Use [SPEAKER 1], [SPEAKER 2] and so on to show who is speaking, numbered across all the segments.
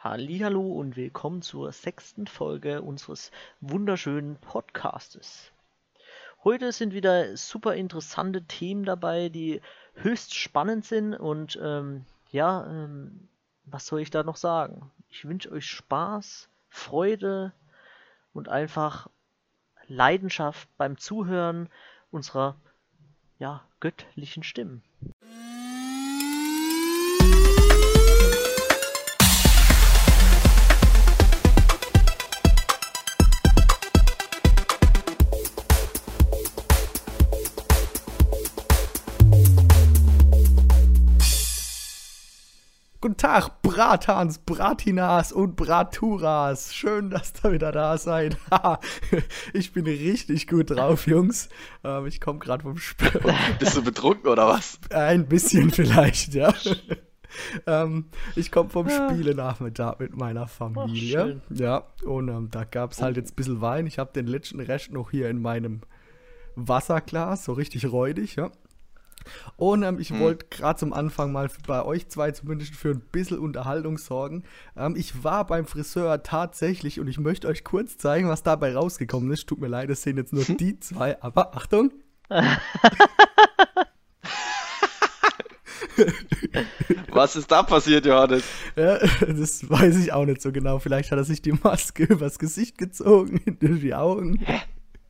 [SPEAKER 1] Hallihallo und willkommen zur sechsten Folge unseres wunderschönen Podcastes. Heute sind wieder super interessante Themen dabei, die höchst spannend sind und ähm, ja, ähm, was soll ich da noch sagen? Ich wünsche euch Spaß, Freude und einfach Leidenschaft beim Zuhören unserer ja, göttlichen Stimmen.
[SPEAKER 2] Tag, Bratans, Bratinas und Braturas. Schön, dass ihr wieder da seid. ich bin richtig gut drauf, Jungs. Ähm, ich komme gerade vom Spiel.
[SPEAKER 3] Bist du betrunken oder was?
[SPEAKER 2] Ein bisschen vielleicht, ja. ähm, ich komme vom Spielenachmittag mit meiner Familie.
[SPEAKER 1] Ach,
[SPEAKER 2] ja, und ähm, da gab es halt jetzt ein bisschen Wein. Ich habe den letzten Rest noch hier in meinem Wasserglas, so richtig räudig, ja. Und ähm, ich
[SPEAKER 3] Hm.
[SPEAKER 2] wollte gerade zum Anfang mal bei euch zwei zumindest für ein bisschen Unterhaltung sorgen. Ähm, ich war beim Friseur tatsächlich und ich möchte euch kurz zeigen, was dabei rausgekommen ist. Tut mir leid, es sind jetzt nur die zwei, aber Achtung.
[SPEAKER 3] Was ist da passiert, Johannes?
[SPEAKER 2] Ja, das weiß ich auch nicht so genau. Vielleicht hat er sich die Maske übers Gesicht gezogen, durch die Augen.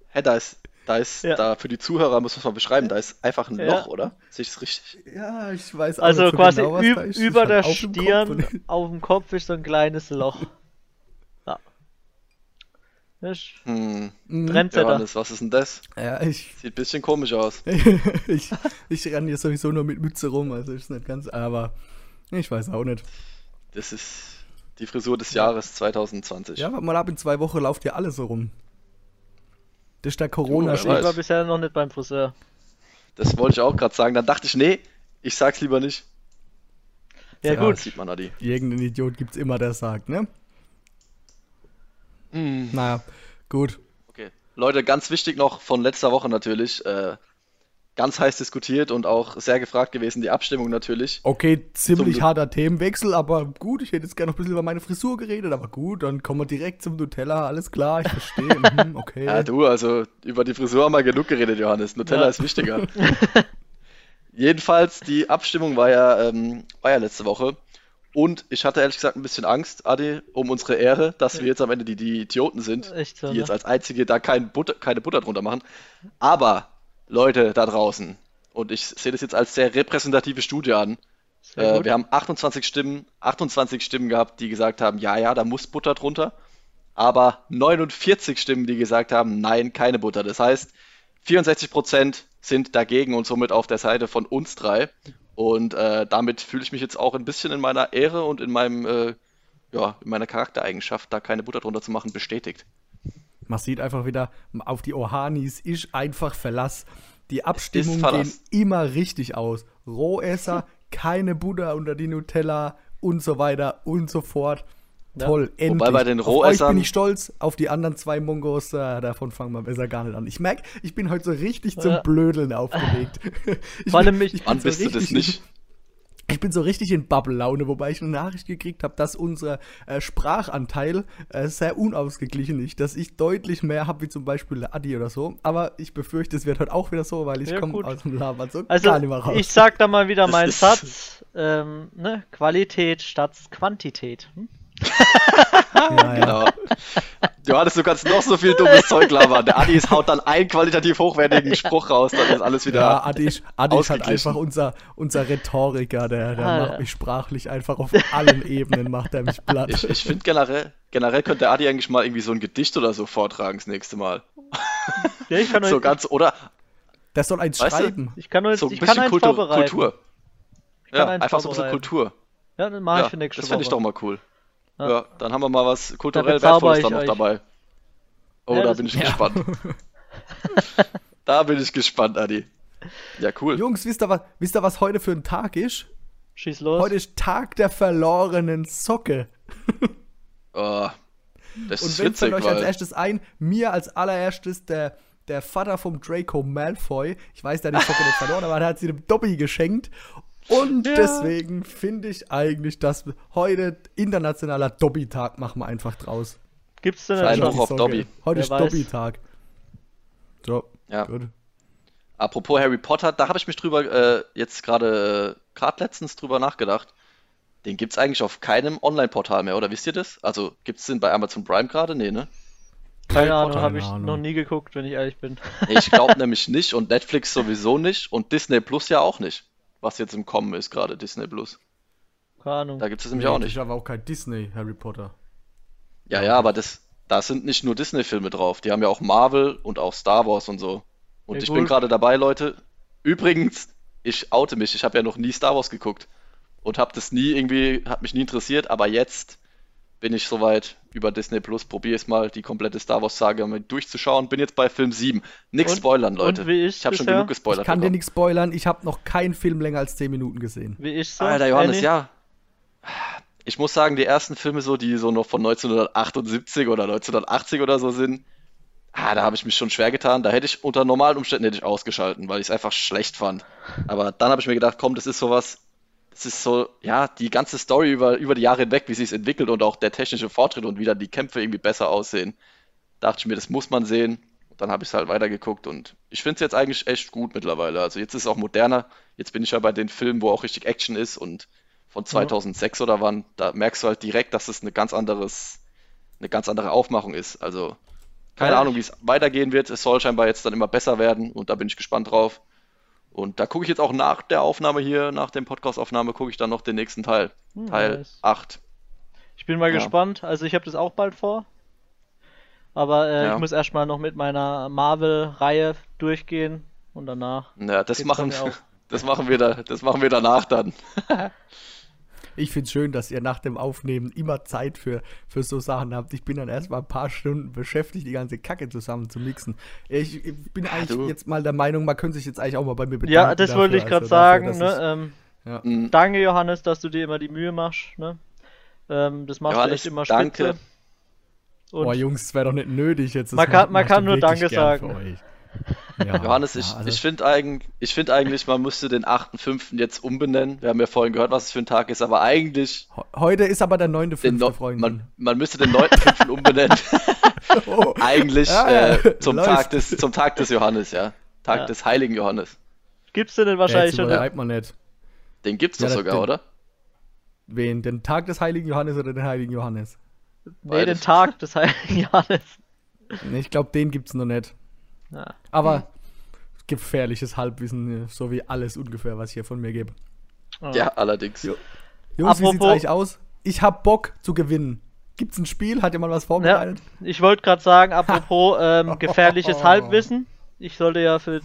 [SPEAKER 3] Hä, da ist, da ist,
[SPEAKER 1] Ja.
[SPEAKER 3] da für die Zuhörer muss man es mal beschreiben, da ist einfach ein
[SPEAKER 1] Ja.
[SPEAKER 3] Loch, oder? Sehe ich das richtig?
[SPEAKER 2] Ja, ich weiß auch
[SPEAKER 1] Also
[SPEAKER 2] nicht so
[SPEAKER 1] quasi
[SPEAKER 2] genau, was
[SPEAKER 1] üb-
[SPEAKER 2] da ist.
[SPEAKER 1] über
[SPEAKER 2] Ist
[SPEAKER 1] der
[SPEAKER 2] halt auf dem
[SPEAKER 1] Stirn,
[SPEAKER 2] und-
[SPEAKER 1] auf dem Kopf ist so ein kleines Loch. Ja.
[SPEAKER 3] Hm,
[SPEAKER 2] Mhm.
[SPEAKER 1] Trendsetter.
[SPEAKER 3] Johannes, was ist denn das?
[SPEAKER 2] Ja, ich,
[SPEAKER 3] Sieht ein bisschen komisch aus.
[SPEAKER 2] ich, ich renne hier sowieso nur mit Mütze rum, also ist nicht ganz, aber ich weiß auch nicht.
[SPEAKER 3] Das ist die Frisur des Jahres 2020.
[SPEAKER 2] Ja, warte mal ab, in zwei Wochen lauft ja alles so rum. Das ist der corona
[SPEAKER 1] Ich
[SPEAKER 3] weiß.
[SPEAKER 2] shit
[SPEAKER 1] war bisher noch nicht beim Friseur.
[SPEAKER 3] Das wollte ich auch gerade sagen. Dann dachte ich, nee, ich sag's lieber nicht.
[SPEAKER 1] Ja,
[SPEAKER 2] Ja,
[SPEAKER 1] gut.
[SPEAKER 3] Das sieht man, Adi.
[SPEAKER 2] Irgendein Idiot gibt's immer, der sagt, ne?
[SPEAKER 3] Hm.
[SPEAKER 2] Naja, gut.
[SPEAKER 3] Okay. Leute, ganz wichtig noch von letzter Woche natürlich. Äh, ganz heiß diskutiert und auch sehr gefragt gewesen, die Abstimmung natürlich.
[SPEAKER 2] Okay, ziemlich
[SPEAKER 3] Zum-
[SPEAKER 2] harter Themenwechsel, aber gut, ich hätte jetzt gerne noch ein bisschen über meine Frisur geredet, aber gut, dann kommen wir direkt zum Nutella, alles klar, ich verstehe. mhm, okay.
[SPEAKER 3] Ja, du, also über die Frisur haben wir genug geredet, Johannes. Nutella
[SPEAKER 1] Ja.
[SPEAKER 3] ist wichtiger. Jedenfalls, die Abstimmung war ja, ähm, war ja letzte Woche. Und ich hatte ehrlich gesagt ein bisschen Angst, Adi, um unsere Ehre, dass wir jetzt am Ende die, die Idioten sind,
[SPEAKER 1] Echt so,
[SPEAKER 3] die
[SPEAKER 1] ne?
[SPEAKER 3] jetzt als einzige da kein Butter, keine Butter drunter machen. Aber, Leute da draußen, und ich sehe das jetzt als sehr repräsentative Studie an, äh, wir haben 28 Stimmen, 28 Stimmen gehabt, die gesagt haben, ja, ja, da muss Butter drunter. Aber 49 Stimmen, die gesagt haben, nein, keine Butter. Das heißt, 64% sind dagegen und somit auf der Seite von uns drei. Und äh, damit fühle ich mich jetzt auch ein bisschen in meiner Ehre und in meinem, äh, ja, in meiner Charaktereigenschaft, da keine Butter drunter zu machen, bestätigt.
[SPEAKER 2] Man sieht einfach wieder, auf die Ohanis ist einfach Verlass. Die Abstimmungen gehen immer richtig aus. Rohesser, keine Butter unter die Nutella und so weiter und so fort.
[SPEAKER 1] Ja.
[SPEAKER 2] Toll, endlich.
[SPEAKER 3] bei den
[SPEAKER 2] auf euch
[SPEAKER 3] Rohessern-
[SPEAKER 2] bin ich stolz, auf die anderen zwei Mongos, äh, davon fangen wir besser gar nicht an. Ich merke, ich bin heute so richtig zum
[SPEAKER 1] Ja.
[SPEAKER 2] Blödeln aufgelegt. ich
[SPEAKER 1] Vor allem mich-
[SPEAKER 3] Wann
[SPEAKER 2] so
[SPEAKER 3] bist du das nicht?
[SPEAKER 2] Ich bin so richtig in Bubble-Laune, wobei ich eine Nachricht gekriegt habe, dass unser äh, Sprachanteil äh, sehr unausgeglichen ist, dass ich deutlich mehr habe, wie zum Beispiel der Adi oder so. Aber ich befürchte, es wird heute auch wieder so, weil ich
[SPEAKER 1] Ja,
[SPEAKER 2] komme aus dem Labern so
[SPEAKER 1] Also,
[SPEAKER 2] gar nicht mehr raus.
[SPEAKER 1] ich sag da mal wieder meinen Satz. Ähm, ne? Qualität statt Quantität. Hm?
[SPEAKER 2] ja, ja.
[SPEAKER 3] Genau. Johannes, du kannst noch so viel dummes Zeug labern. Der Adi ist- haut dann einen qualitativ hochwertigen Spruch raus, dann ist alles wieder.
[SPEAKER 2] Ja, Adi, ist- Adi ist halt
[SPEAKER 3] ausgeglichen.
[SPEAKER 2] einfach unser, unser Rhetoriker, der, der
[SPEAKER 1] Ah,
[SPEAKER 2] macht
[SPEAKER 1] ja.
[SPEAKER 2] mich sprachlich einfach auf allen Ebenen, macht er mich platt.
[SPEAKER 3] Ich, ich finde generell, generell könnte der Adi eigentlich mal irgendwie so ein Gedicht oder so vortragen das nächste Mal.
[SPEAKER 1] Ja, ich kann
[SPEAKER 3] So
[SPEAKER 1] euch,
[SPEAKER 3] ganz, oder
[SPEAKER 2] der soll eins
[SPEAKER 3] Weißt du,
[SPEAKER 2] schreiben.
[SPEAKER 1] ich kann euch,
[SPEAKER 3] so ein
[SPEAKER 1] ich kann
[SPEAKER 3] bisschen Kultur. Kultur.
[SPEAKER 1] kann
[SPEAKER 3] Ja, einfach so ein bisschen. Kultur.
[SPEAKER 1] Ja, dann mache
[SPEAKER 3] Ja,
[SPEAKER 1] ich für nächste
[SPEAKER 3] das fände ich doch mal cool.
[SPEAKER 1] Ja.
[SPEAKER 3] Ja. dann haben wir mal was kulturell Wertvolles dann noch
[SPEAKER 1] euch.
[SPEAKER 3] dabei. Oh,
[SPEAKER 1] Ja,
[SPEAKER 3] da bin ich
[SPEAKER 2] Ja.
[SPEAKER 3] gespannt. da bin ich gespannt, Adi. Ja, cool.
[SPEAKER 2] Jungs, wisst ihr, was, wisst ihr, was heute für ein Tag ist?
[SPEAKER 1] Schieß los.
[SPEAKER 2] Heute ist Tag der verlorenen Socke.
[SPEAKER 3] Oh, das
[SPEAKER 2] Und
[SPEAKER 3] ist
[SPEAKER 2] wenn
[SPEAKER 3] witzig,
[SPEAKER 2] fällt euch als
[SPEAKER 3] weil
[SPEAKER 2] erstes ein, mir als allererstes der, der Vater vom Draco Malfoy, ich weiß, der hat die Socke nicht verloren, aber der hat sie dem Dobby geschenkt. Und
[SPEAKER 1] Ja.
[SPEAKER 2] deswegen finde ich eigentlich, dass wir heute internationaler Dobby-Tag machen wir einfach draus.
[SPEAKER 1] Gibt's denn
[SPEAKER 3] Ein
[SPEAKER 1] schon?
[SPEAKER 3] Hoch auf Dobby.
[SPEAKER 2] Heute
[SPEAKER 1] Wer
[SPEAKER 2] ist. Dobby-Tag. So,
[SPEAKER 3] Ja.
[SPEAKER 2] gut.
[SPEAKER 3] Apropos Harry Potter, da habe ich mich drüber äh, jetzt gerade äh, gerade letztens drüber nachgedacht. Den gibt's eigentlich auf keinem Online-Portal mehr, oder wisst ihr das? Also gibt's den bei Amazon Prime gerade? Nee, ne?
[SPEAKER 1] Keine Ahnung, habe ich
[SPEAKER 2] Ahnung.
[SPEAKER 1] noch nie geguckt, wenn ich ehrlich bin.
[SPEAKER 3] Nee, ich glaube nämlich nicht und Netflix sowieso nicht und Disney Plus ja auch nicht. Was jetzt im Kommen ist gerade, Disney Plus.
[SPEAKER 1] Keine Ahnung.
[SPEAKER 3] Da gibt's es nämlich
[SPEAKER 2] Nee,
[SPEAKER 3] auch nicht.
[SPEAKER 2] ist aber auch kein Disney Harry Potter.
[SPEAKER 3] Ja, ja, aber das, da sind nicht nur Disney-Filme drauf. Die haben ja auch Marvel und auch Star Wars und so. Und
[SPEAKER 1] Ja,
[SPEAKER 3] ich
[SPEAKER 1] gut.
[SPEAKER 3] bin gerade dabei, Leute. Übrigens, ich oute mich. Ich habe ja noch nie Star Wars geguckt und habe das nie irgendwie, hat mich nie interessiert. Aber jetzt bin ich soweit über Disney Plus. Probiere es mal, die komplette Star Wars-Saga mal durchzuschauen. Bin jetzt bei Film 7. Nix
[SPEAKER 1] Und-
[SPEAKER 3] spoilern, Leute.
[SPEAKER 1] und wie ich
[SPEAKER 3] ich habe schon genug gespoilert.
[SPEAKER 2] Ich kann dir
[SPEAKER 3] bekommen.
[SPEAKER 2] nichts spoilern, ich habe noch keinen Film länger als 10 Minuten gesehen.
[SPEAKER 1] Wie ich so.
[SPEAKER 3] Alter Johannes,
[SPEAKER 1] Annie?
[SPEAKER 3] ja. Ich muss sagen, die ersten Filme so, die so noch von 1978 oder 1980 oder so sind, ah, da habe ich mich schon schwer getan. Da hätte ich unter normalen Umständen hätte ich ausgeschalten, weil ich es einfach schlecht fand. Aber dann habe ich mir gedacht, komm, das ist sowas, das ist so, ja, die ganze Story über, über die Jahre hinweg, wie sie es entwickelt und auch der technische Fortschritt und wie dann die Kämpfe irgendwie besser aussehen. Dachte ich mir, das muss man sehen. Dann habe ich es halt weitergeguckt und ich finde es jetzt eigentlich echt gut mittlerweile. Also jetzt ist es auch moderner. Jetzt bin ich ja bei den Filmen, wo auch richtig Action ist und von 2006 oder wann, da merkst du halt direkt, dass es eine ganz anderes, eine ganz andere Aufmachung ist. Also keine
[SPEAKER 1] Ja.
[SPEAKER 3] Ahnung, wie es weitergehen wird. Es soll scheinbar jetzt dann immer besser werden und da bin ich gespannt drauf. Und da gucke ich jetzt auch nach der Aufnahme hier, nach dem Podcast-Aufnahme, gucke ich dann noch den nächsten Teil.
[SPEAKER 1] Hm,
[SPEAKER 3] Teil
[SPEAKER 1] nice.
[SPEAKER 3] 8.
[SPEAKER 1] Ich bin mal
[SPEAKER 3] Ja.
[SPEAKER 1] gespannt. Also ich habe das auch bald vor. Aber äh,
[SPEAKER 3] Ja.
[SPEAKER 1] ich muss erstmal noch mit meiner Marvel-Reihe durchgehen und danach.
[SPEAKER 3] Ja, das machen, das machen wir da, das machen wir danach dann.
[SPEAKER 2] Ich finde es schön, dass ihr nach dem Aufnehmen immer Zeit für, für so Sachen habt. Ich bin dann erstmal ein paar Stunden beschäftigt, die ganze Kacke zusammen zu mixen. Ich, ich bin eigentlich
[SPEAKER 3] du.
[SPEAKER 2] jetzt mal der Meinung, man könnte sich jetzt eigentlich auch mal bei mir bedanken.
[SPEAKER 1] Ja, das wollte ich
[SPEAKER 2] dafür,
[SPEAKER 1] gerade
[SPEAKER 2] also dafür,
[SPEAKER 1] sagen.
[SPEAKER 2] dass
[SPEAKER 1] Ne? Ähm,
[SPEAKER 2] ich- ja.
[SPEAKER 3] Mhm.
[SPEAKER 1] danke, Johannes, dass du dir immer die Mühe machst. Ne? Ähm, das machst du
[SPEAKER 3] Johannes,
[SPEAKER 1] echt immer
[SPEAKER 3] danke.
[SPEAKER 1] spitze. Und
[SPEAKER 2] Boah, Jungs, das wäre doch nicht nötig jetzt. Das
[SPEAKER 1] Man kann- man kann nur Danke sagen.
[SPEAKER 2] Ja,
[SPEAKER 3] Johannes,
[SPEAKER 2] ja,
[SPEAKER 3] ich,
[SPEAKER 2] also-
[SPEAKER 3] ich finde eigentlich, ich find eigentlich, man müsste den 8.5. jetzt umbenennen. Wir haben ja vorhin gehört, was es für ein Tag ist, aber eigentlich,
[SPEAKER 2] He- Heute ist aber der 9.5.,
[SPEAKER 3] den no
[SPEAKER 2] Freunde.
[SPEAKER 3] man, man müsste den 9.5. umbenennen.
[SPEAKER 2] oh,
[SPEAKER 3] Eigentlich
[SPEAKER 2] Ja,
[SPEAKER 3] äh, zum,
[SPEAKER 2] läuft.
[SPEAKER 3] Tag des, zum Tag des Johannes, ja. Tag
[SPEAKER 1] Ja.
[SPEAKER 3] des heiligen Johannes.
[SPEAKER 1] gibt's denn denn wahrscheinlich schon.
[SPEAKER 2] übertreibt man nicht.
[SPEAKER 3] Den gibt's
[SPEAKER 2] Ja,
[SPEAKER 3] doch sogar,
[SPEAKER 2] stimmt.
[SPEAKER 3] oder?
[SPEAKER 2] Wen? Den Tag des heiligen Johannes oder den heiligen Johannes?
[SPEAKER 1] Nee, den
[SPEAKER 3] Beides.
[SPEAKER 1] Tag des Heiligen Johannes.
[SPEAKER 2] Ich glaube, den gibt's noch nicht.
[SPEAKER 1] Ja.
[SPEAKER 2] Aber gefährliches Halbwissen, äh, so wie alles ungefähr, was ich hier von mir gebe.
[SPEAKER 3] Ja, allerdings.
[SPEAKER 2] Jo. Jungs, wie sieht's
[SPEAKER 1] Apropos-
[SPEAKER 2] eigentlich aus? Ich hab Bock zu gewinnen. Gibt's ein Spiel? Hat jemand was
[SPEAKER 1] Ja,
[SPEAKER 2] vorbereitet?
[SPEAKER 1] ich wollte gerade sagen, apropos ähm, gefährliches Halbwissen. Ich sollte ja für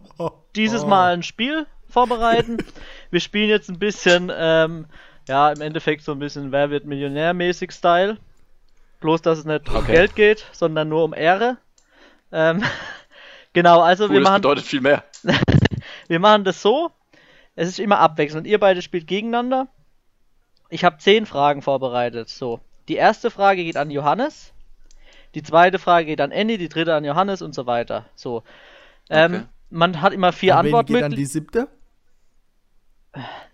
[SPEAKER 1] dieses. Mal ein Spiel vorbereiten. Wir spielen jetzt ein bisschen, ähm, ja, im Endeffekt so ein bisschen Wer wird Millionär-mäßig Style. Bloß, dass es nicht um
[SPEAKER 3] Okay.
[SPEAKER 1] Geld geht, sondern nur um Ehre. Ähm, genau, also
[SPEAKER 3] Cool,
[SPEAKER 1] wir
[SPEAKER 3] das
[SPEAKER 1] machen,
[SPEAKER 3] bedeutet viel mehr.
[SPEAKER 1] wir machen das so. Es ist immer abwechselnd. Ihr beide spielt gegeneinander. Ich habe zehn Fragen vorbereitet. So. Die erste Frage geht an Johannes. Die zweite Frage geht an Andy, die dritte an Johannes und so weiter. So. Ähm,
[SPEAKER 3] Okay.
[SPEAKER 1] Man hat immer vier
[SPEAKER 2] An wen geht dann
[SPEAKER 1] Antwortmöglichkeiten.
[SPEAKER 2] die siebte?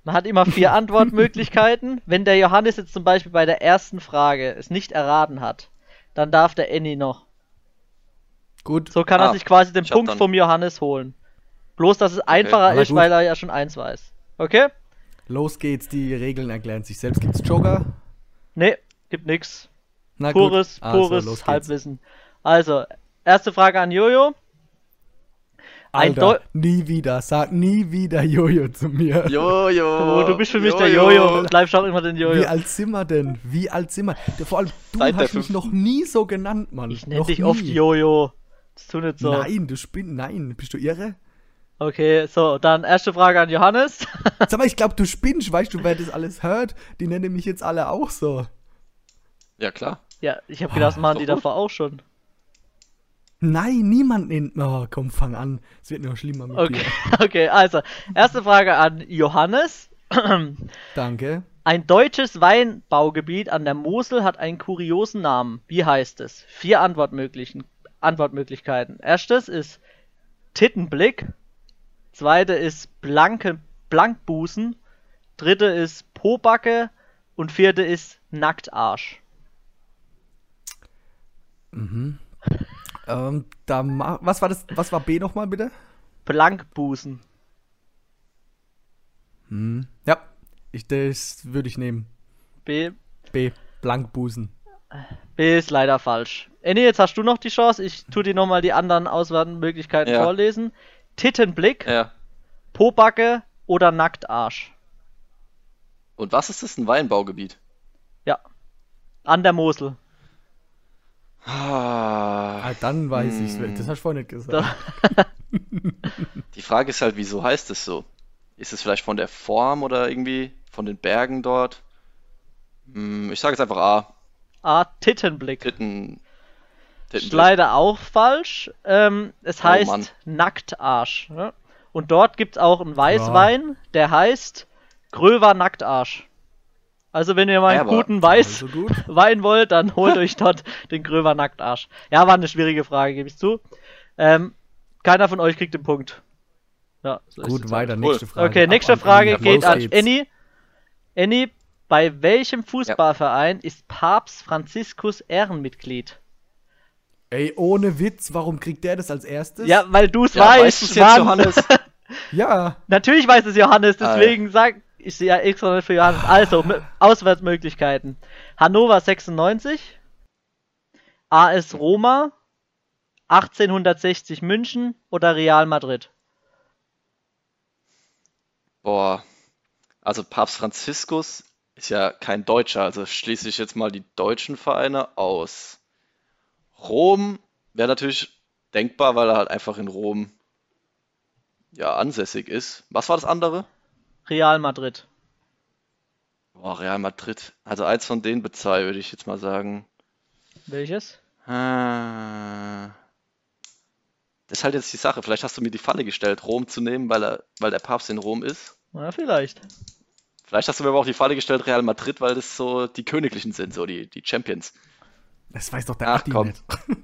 [SPEAKER 1] Man hat immer vier Antwortmöglichkeiten. Wenn der Johannes jetzt zum Beispiel bei der ersten Frage es nicht erraten hat, dann darf der Andy noch.
[SPEAKER 2] Gut.
[SPEAKER 1] So kann er
[SPEAKER 3] Ah,
[SPEAKER 1] sich quasi den Punkt
[SPEAKER 3] dann-
[SPEAKER 1] vom Johannes holen. Bloß, dass es einfacher
[SPEAKER 2] aber
[SPEAKER 1] ist,
[SPEAKER 2] gut.
[SPEAKER 1] weil er ja schon eins weiß. Okay?
[SPEAKER 2] Los geht's, die Regeln erklären sich selbst. Gibt's Joker?
[SPEAKER 1] Nee, gibt nix.
[SPEAKER 2] Na gut.
[SPEAKER 1] Pures,
[SPEAKER 2] Also,
[SPEAKER 1] pures
[SPEAKER 2] los geht's.
[SPEAKER 1] Halbwissen. Also, erste Frage an Jojo. Ein
[SPEAKER 2] Alter,
[SPEAKER 1] Deu
[SPEAKER 2] nie wieder. Sag nie wieder Jojo zu mir.
[SPEAKER 3] Jojo.
[SPEAKER 1] Oh, du bist für mich der
[SPEAKER 3] Jojo.
[SPEAKER 1] Jojo. Bleibst auch immer den
[SPEAKER 2] Wie
[SPEAKER 1] Jojo.
[SPEAKER 2] alt sind wir denn? Wie alt sind wir? Vor allem, du
[SPEAKER 3] Seit
[SPEAKER 2] hast mich noch nie so genannt, Mann.
[SPEAKER 1] Ich nenne dich
[SPEAKER 2] nie.
[SPEAKER 1] oft Jojo. Das tu nicht so.
[SPEAKER 2] Nein, du spinnst. Nein, bist du irre?
[SPEAKER 1] Okay, so, dann erste Frage an Johannes.
[SPEAKER 2] Sag mal, ich glaube, du spinnst. Weißt du, wer das alles hört? Die nennen mich jetzt alle auch so.
[SPEAKER 3] Ja, klar.
[SPEAKER 1] ja, ich habe gedacht, das machen die
[SPEAKER 3] gut.
[SPEAKER 1] davor auch schon.
[SPEAKER 2] Nein, niemand nennt. Oh, komm, fang an. Es wird noch schlimmer mit
[SPEAKER 1] Okay,
[SPEAKER 2] dir.
[SPEAKER 1] okay, also, erste Frage an Johannes.
[SPEAKER 2] Danke.
[SPEAKER 1] Ein deutsches Weinbaugebiet an der Mosel hat einen kuriosen Namen. Wie heißt es? Vier Antwortmöglichen, Antwortmöglichkeiten. Erstes ist Tittenblick. Zweite ist Blanke, Blankbusen. dritte ist Pobacke und vierte ist Nacktarsch.
[SPEAKER 2] Ähm, da was war das? Was war B nochmal bitte?
[SPEAKER 1] Blankbusen.
[SPEAKER 2] Ja, ich, das würde ich nehmen.
[SPEAKER 1] B.
[SPEAKER 2] B. Blankbusen.
[SPEAKER 1] B ist leider falsch. Annie, jetzt hast du noch die Chance. Ich tu dir nochmal die anderen Auswahlmöglichkeiten
[SPEAKER 3] Ja.
[SPEAKER 1] vorlesen. Tittenblick,
[SPEAKER 3] Ja.
[SPEAKER 1] Pobacke oder Nacktarsch.
[SPEAKER 3] Und was ist das? Ein Weinbaugebiet?
[SPEAKER 1] Ja. An der Mosel.
[SPEAKER 3] Ah,
[SPEAKER 2] Ah, dann weiß ich's.
[SPEAKER 3] Hm.
[SPEAKER 2] Das hast du vorhin nicht gesagt.
[SPEAKER 3] die Frage ist halt, wieso heißt es so? Ist es vielleicht von der Form oder irgendwie von den Bergen dort? Hm, ich sage jetzt einfach A.
[SPEAKER 1] A. Tittenblick.
[SPEAKER 3] Titten.
[SPEAKER 1] Ist
[SPEAKER 3] Tittenblick.
[SPEAKER 1] leider auch falsch. Ähm, es
[SPEAKER 3] Oh,
[SPEAKER 1] heißt
[SPEAKER 3] Mann.
[SPEAKER 1] Nacktarsch. Ne? Und dort gibt es auch einen Weißwein, der heißt Gröver Nacktarsch. Also wenn ihr mal
[SPEAKER 3] Ja,
[SPEAKER 1] einen
[SPEAKER 3] aber-
[SPEAKER 1] guten Weiß
[SPEAKER 2] Also gut.
[SPEAKER 1] Wein wollt, dann holt euch dort den Gröver Nacktarsch. Ja, war eine schwierige Frage, gebe ich zu. Ähm, keiner von euch kriegt den Punkt. Ja, so
[SPEAKER 2] Gut, weiter. Nächste Frage.
[SPEAKER 1] Okay, nächste Frage geht an. Annie. Annie, bei welchem Fußballverein ist Papst Franziskus Ehrenmitglied?
[SPEAKER 2] Ey, ohne Witz, warum kriegt der das als erstes?
[SPEAKER 1] Ja, weil du es
[SPEAKER 3] Ja,
[SPEAKER 1] weißt,
[SPEAKER 3] weißt
[SPEAKER 1] Mann.
[SPEAKER 3] Johannes?
[SPEAKER 2] Ja.
[SPEAKER 1] Natürlich weiß es Johannes,
[SPEAKER 3] Ah,
[SPEAKER 1] deswegen sag ich ja extra nicht für Johannes. Also, Auswärtsmöglichkeiten. Hannover 96, AS Roma, 1860 München oder Real Madrid.
[SPEAKER 3] Boah, also Papst Franziskus ist ja kein Deutscher, also schließe ich jetzt mal die deutschen Vereine aus. Rom wäre natürlich denkbar, weil er halt einfach in Rom ja ansässig ist. Was war das andere?
[SPEAKER 1] Real Madrid.
[SPEAKER 3] Boah, Real Madrid. Also eins von den zwei würde ich jetzt mal sagen.
[SPEAKER 1] Welches?
[SPEAKER 3] Ah. Das ist halt jetzt die Sache. Vielleicht hast du mir die Falle gestellt, Rom zu nehmen, weil er, weil der Papst in Rom ist.
[SPEAKER 1] Na, vielleicht.
[SPEAKER 3] Vielleicht hast du mir aber auch die Falle gestellt, Real Madrid, weil das so die Königlichen sind, so die, die Champions.
[SPEAKER 2] Das weiß doch der
[SPEAKER 3] Ach,
[SPEAKER 2] Adi
[SPEAKER 3] komm.
[SPEAKER 2] nicht.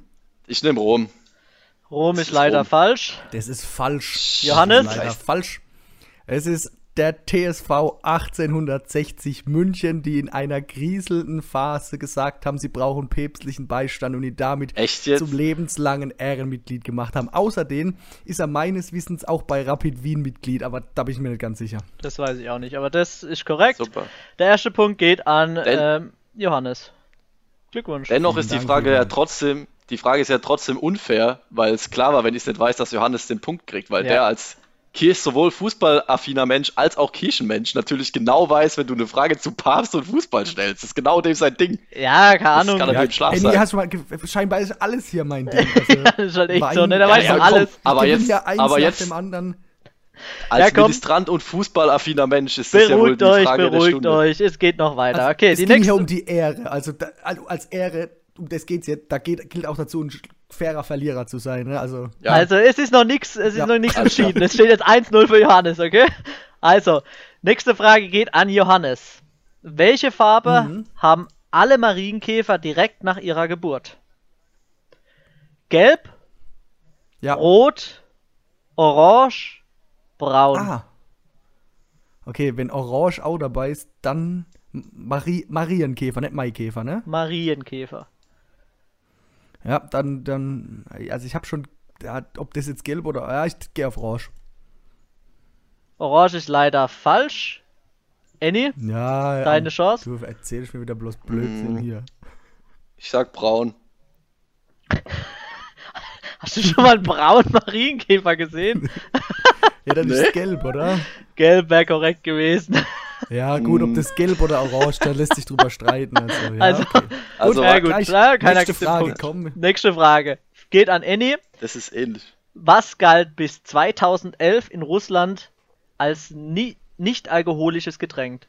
[SPEAKER 3] Ich nehme Rom.
[SPEAKER 1] Rom
[SPEAKER 3] Das
[SPEAKER 1] ist
[SPEAKER 3] ist
[SPEAKER 1] leider
[SPEAKER 3] Rom.
[SPEAKER 1] falsch.
[SPEAKER 2] Das ist falsch.
[SPEAKER 1] Johannes?
[SPEAKER 2] Das ist leider falsch. Es ist der TSV 1860 München, die in einer grieselnden Phase gesagt haben, sie brauchen päpstlichen Beistand und ihn damit zum lebenslangen Ehrenmitglied gemacht haben. Außerdem ist er meines Wissens auch bei Rapid Wien Mitglied, aber da bin ich mir nicht ganz sicher.
[SPEAKER 1] Das weiß ich auch nicht, aber das ist korrekt.
[SPEAKER 3] Super.
[SPEAKER 1] Der erste Punkt geht an
[SPEAKER 3] Den-
[SPEAKER 1] ähm, Johannes. Glückwunsch.
[SPEAKER 3] Dennoch ist die Frage ja trotzdem, die Frage ist ja trotzdem unfair, weil es klar war, wenn ich es nicht weiß, dass Johannes den Punkt kriegt, weil
[SPEAKER 1] Ja.
[SPEAKER 3] der als Kirch sowohl fußballaffiner Mensch als auch Kirchenmensch natürlich genau weiß, wenn du eine Frage zu Papst und Fußball stellst. Das ist genau dem sein Ding.
[SPEAKER 1] ja, keine
[SPEAKER 3] Das
[SPEAKER 1] Ahnung.
[SPEAKER 3] kann er- im Schlaf
[SPEAKER 2] ey,
[SPEAKER 3] sein.
[SPEAKER 2] nee, hast du mal, scheinbar ist alles hier mein Ding. Also,
[SPEAKER 1] Das ist halt echt so, ne? Der weiß
[SPEAKER 3] Ja, komm.
[SPEAKER 1] alles.
[SPEAKER 3] Aber
[SPEAKER 2] gewinnt
[SPEAKER 3] jetzt-
[SPEAKER 2] ja eins
[SPEAKER 3] aber
[SPEAKER 2] nach
[SPEAKER 3] jetzt-
[SPEAKER 2] dem anderen.
[SPEAKER 3] Als
[SPEAKER 1] Ja, komm.
[SPEAKER 3] Ministrant und fußballaffiner Mensch ist das ja wohl
[SPEAKER 1] Beruhigt
[SPEAKER 3] die
[SPEAKER 1] euch,
[SPEAKER 3] Frage
[SPEAKER 1] beruhigt euch. Es geht noch weiter.
[SPEAKER 2] Also,
[SPEAKER 1] Okay,
[SPEAKER 2] es
[SPEAKER 1] die
[SPEAKER 2] ging
[SPEAKER 1] nächste.
[SPEAKER 2] hier um die Ehre. Also, da, also als Ehre, um das geht's jetzt. Da geht, gilt auch dazu, ein fairer Verlierer zu sein. Ne? Also,
[SPEAKER 3] Ja.
[SPEAKER 1] Also, es ist noch nichts, es ist
[SPEAKER 2] Ja.
[SPEAKER 1] noch nichts entschieden. Es steht jetzt 1-0 für Johannes, okay? Also, nächste Frage geht an Johannes. Welche Farbe
[SPEAKER 2] Mhm.
[SPEAKER 1] haben alle Marienkäfer direkt nach ihrer Geburt? Gelb,
[SPEAKER 2] ja.
[SPEAKER 1] rot, orange, braun.
[SPEAKER 2] Ah. Okay, wenn Orange auch dabei ist, dann Marie, Marienkäfer, nicht Maikäfer, ne?
[SPEAKER 1] Marienkäfer.
[SPEAKER 2] Ja, dann, dann, also ich habe schon, ja, ob das jetzt gelb oder, ja, ich gehe auf Orange.
[SPEAKER 1] Orange ist leider falsch. Annie,
[SPEAKER 2] Ja,
[SPEAKER 1] deine
[SPEAKER 2] ja,
[SPEAKER 1] Chance?
[SPEAKER 2] Du erzählst mir wieder bloß Blödsinn
[SPEAKER 3] Mm.
[SPEAKER 2] hier.
[SPEAKER 3] Ich sag braun.
[SPEAKER 1] Hast du schon mal einen braunen Marienkäfer gesehen?
[SPEAKER 2] Ja, dann
[SPEAKER 3] Nee.
[SPEAKER 2] ist gelb, oder?
[SPEAKER 1] Gelb wäre korrekt gewesen.
[SPEAKER 2] Ja, gut, ob
[SPEAKER 3] Mm.
[SPEAKER 2] das gelb oder orange, da lässt sich drüber streiten. Also, ja,
[SPEAKER 1] Also-
[SPEAKER 2] okay.
[SPEAKER 3] Also,
[SPEAKER 1] ja, gut,
[SPEAKER 2] gleich.
[SPEAKER 1] ja, keiner
[SPEAKER 2] Nächste Frage, komm.
[SPEAKER 1] Nächste Frage. Geht an Annie.
[SPEAKER 3] das ist ähnlich.
[SPEAKER 1] Was galt bis 2011 in Russland als ni nicht alkoholisches Getränk?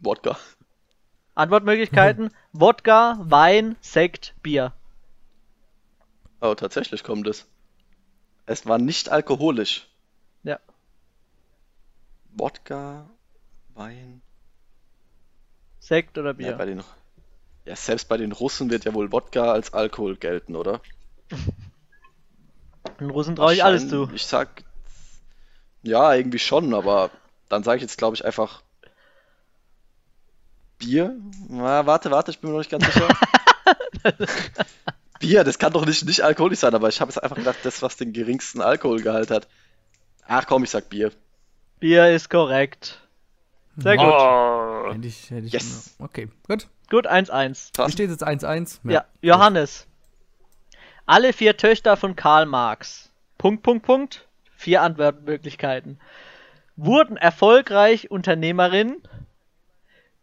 [SPEAKER 3] Wodka.
[SPEAKER 1] Antwortmöglichkeiten: Wodka, Wein, Sekt, Bier.
[SPEAKER 3] Oh, tatsächlich kommt es. Es war nicht alkoholisch.
[SPEAKER 1] Ja.
[SPEAKER 3] Wodka, Wein.
[SPEAKER 1] Sekt oder
[SPEAKER 3] Ja,
[SPEAKER 1] Bier?
[SPEAKER 3] bei den, ja, selbst bei den Russen wird ja wohl Wodka als Alkohol gelten, oder?
[SPEAKER 1] Den Russen traue ich alles zu.
[SPEAKER 3] Ich sag, ja, irgendwie schon, aber dann sage ich jetzt, glaube ich, einfach Bier. Na, warte, warte, ich bin mir noch nicht ganz sicher. Bier, das kann doch nicht, nicht alkoholisch sein, aber ich habe jetzt einfach gedacht, das, was den geringsten Alkoholgehalt hat. Ach komm, ich sag Bier.
[SPEAKER 1] Bier ist korrekt. Sehr gut.
[SPEAKER 3] Oh,
[SPEAKER 2] Hätte ich, hätte ich
[SPEAKER 3] Yes.
[SPEAKER 2] Okay, gut.
[SPEAKER 1] Gut, 1-1.
[SPEAKER 2] Wie steht jetzt 1-1?
[SPEAKER 1] Ja, Johannes. Alle vier Töchter von Karl Marx. Punkt, Punkt, Punkt. Vier Antwortmöglichkeiten. Wurden erfolgreich Unternehmerinnen,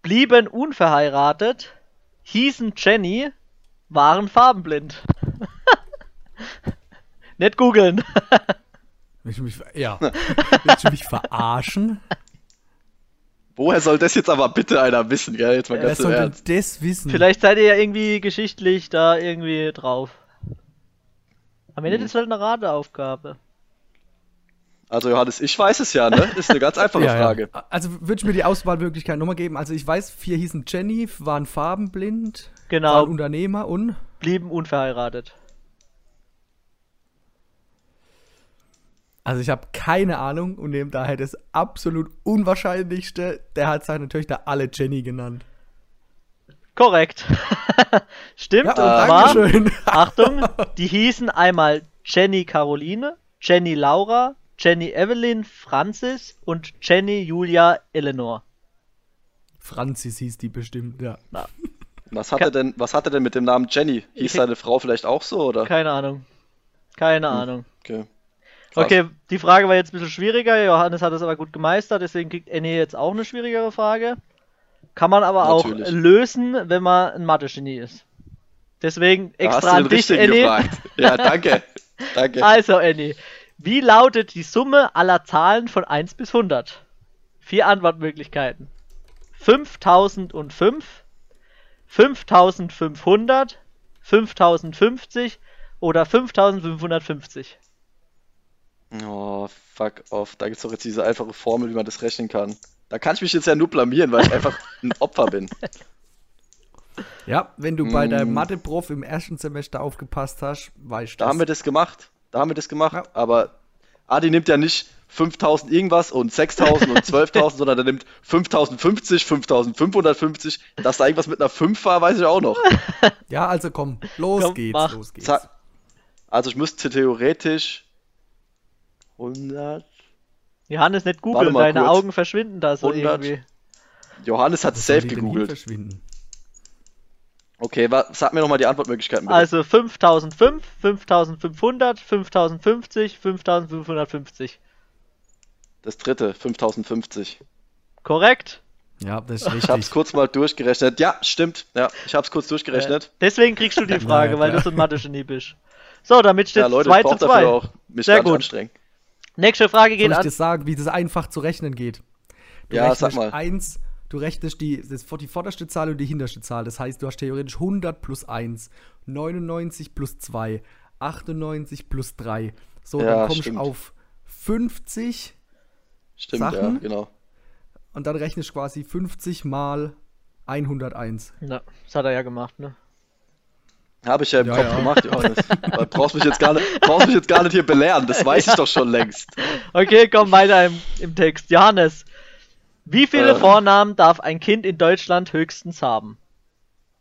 [SPEAKER 1] blieben unverheiratet, hießen Jenny, waren farbenblind. Nicht googeln.
[SPEAKER 2] Willst du mich, ja. Willst du mich verarschen?
[SPEAKER 3] Woher soll das jetzt aber bitte einer wissen, gell? Jetzt mal
[SPEAKER 2] Wer
[SPEAKER 3] ganz im
[SPEAKER 2] soll denn
[SPEAKER 3] Ernst.
[SPEAKER 2] das wissen?
[SPEAKER 1] Vielleicht seid ihr ja irgendwie geschichtlich da irgendwie drauf. Am Ende ist es halt eine Rateaufgabe.
[SPEAKER 3] Also Johannes, ich weiß es ja, ne? Das ist eine ganz einfache
[SPEAKER 2] Ja, ja.
[SPEAKER 3] Frage.
[SPEAKER 2] Also würde ich mir die Auswahlmöglichkeit nochmal geben. Also ich weiß, vier hießen Jenny, waren farbenblind,
[SPEAKER 1] Genau,
[SPEAKER 2] waren Unternehmer und
[SPEAKER 1] blieben unverheiratet.
[SPEAKER 2] Also ich habe keine Ahnung und nehme daher das absolut Unwahrscheinlichste. Der hat seine Töchter alle Jenny genannt.
[SPEAKER 1] Korrekt. Stimmt,
[SPEAKER 2] Ja,
[SPEAKER 1] und zwar,
[SPEAKER 2] Dankeschön.
[SPEAKER 1] Achtung, die hießen einmal Jenny Caroline, Jenny Laura, Jenny Evelyn Francis und Jenny Julia Eleanor.
[SPEAKER 2] Franzis hieß die bestimmt, ja.
[SPEAKER 3] Was hat er denn, was hat er denn mit dem Namen Jenny? Hieß seine Frau vielleicht auch so, oder?
[SPEAKER 1] Keine Ahnung. Keine Ahnung.
[SPEAKER 3] Okay. Krass.
[SPEAKER 1] Okay, die Frage war jetzt ein bisschen schwieriger. Johannes hat es aber gut gemeistert, deswegen kriegt Annie jetzt auch eine schwierigere Frage. Kann man aber
[SPEAKER 3] Natürlich.
[SPEAKER 1] auch lösen, wenn man ein Mathe-Genie ist. Deswegen extra an dich, Annie.
[SPEAKER 3] gefragt. Ja, danke. Danke.
[SPEAKER 1] Also, Annie, wie lautet die Summe aller Zahlen von 1 bis 100? Vier Antwortmöglichkeiten. 5005, 5500, 5050 oder 5550.
[SPEAKER 3] Oh, fuck off. Da gibt's doch jetzt diese einfache Formel, wie man das rechnen kann. Da kann ich mich jetzt ja nur blamieren, weil ich einfach ein Opfer bin.
[SPEAKER 2] Ja, wenn du bei der
[SPEAKER 3] Mm.
[SPEAKER 2] Mathe-Prof im ersten Semester aufgepasst hast, weißt du
[SPEAKER 3] Da haben wir
[SPEAKER 2] das.
[SPEAKER 3] gemacht. Da haben wir das gemacht.
[SPEAKER 2] Ja.
[SPEAKER 3] Aber Adi nimmt ja nicht 5000 irgendwas und 6000 und 12.000, sondern der nimmt 5050, 5550. Dass da irgendwas mit einer 5 war, weiß ich auch noch.
[SPEAKER 2] Ja, also komm, los
[SPEAKER 1] Komm,
[SPEAKER 2] geht's,
[SPEAKER 1] mach.
[SPEAKER 2] los geht's.
[SPEAKER 3] Also ich müsste theoretisch 100.
[SPEAKER 1] Johannes, nicht googeln, deine
[SPEAKER 3] kurz.
[SPEAKER 1] Augen verschwinden da so
[SPEAKER 3] 100.
[SPEAKER 1] irgendwie.
[SPEAKER 3] Johannes hat
[SPEAKER 2] soll
[SPEAKER 3] safe gegoogelt.
[SPEAKER 2] verschwinden?
[SPEAKER 3] Okay, wa- sag mir nochmal die Antwortmöglichkeiten bitte.
[SPEAKER 1] Also 5005, 5500, 5050, 5550.
[SPEAKER 3] Das dritte, 5050.
[SPEAKER 1] Korrekt?
[SPEAKER 2] Ja, das ist
[SPEAKER 3] Ich hab's
[SPEAKER 2] richtig.
[SPEAKER 3] kurz mal durchgerechnet. Ja, stimmt. Ja, ich hab's kurz durchgerechnet.
[SPEAKER 1] Deswegen kriegst du die Frage,
[SPEAKER 2] Ja,
[SPEAKER 1] weil du so ein Mathe-Genie bist. So, damit steht
[SPEAKER 3] Ja,
[SPEAKER 1] es
[SPEAKER 3] Leute,
[SPEAKER 1] 2
[SPEAKER 3] ich
[SPEAKER 1] zu
[SPEAKER 3] brauch dafür
[SPEAKER 1] 2.
[SPEAKER 3] auch mich
[SPEAKER 1] Sehr
[SPEAKER 3] ganz
[SPEAKER 1] gut.
[SPEAKER 3] anstrengen.
[SPEAKER 1] Nächste Frage
[SPEAKER 2] Soll
[SPEAKER 1] geht
[SPEAKER 2] ich
[SPEAKER 1] an.
[SPEAKER 2] dir sagen, wie das einfach zu rechnen geht? Du
[SPEAKER 3] Ja, sag
[SPEAKER 2] rechnest
[SPEAKER 3] mal.
[SPEAKER 2] Eins, du rechnest die, das, die vorderste Zahl und die hinterste Zahl. Das heißt, du hast theoretisch 100 plus 1, 99 plus 2, 98 plus 3. So,
[SPEAKER 3] Ja,
[SPEAKER 2] dann kommst du auf 50
[SPEAKER 3] Stimmt, ja,
[SPEAKER 2] Sachen?
[SPEAKER 3] genau.
[SPEAKER 2] und dann rechnest du quasi 50 mal 101.
[SPEAKER 1] Na, das hat er ja gemacht, ne?
[SPEAKER 3] Habe ich ja im
[SPEAKER 2] Ja,
[SPEAKER 3] Kopf
[SPEAKER 2] ja.
[SPEAKER 3] gemacht, Johannes. Du brauchst mich jetzt gar nicht, brauchst mich jetzt gar nicht hier belehren. Das weiß ich doch schon längst.
[SPEAKER 1] Okay, komm weiter im, im Text. Johannes, wie viele
[SPEAKER 3] Äh.
[SPEAKER 1] Vornamen darf ein Kind in Deutschland höchstens haben?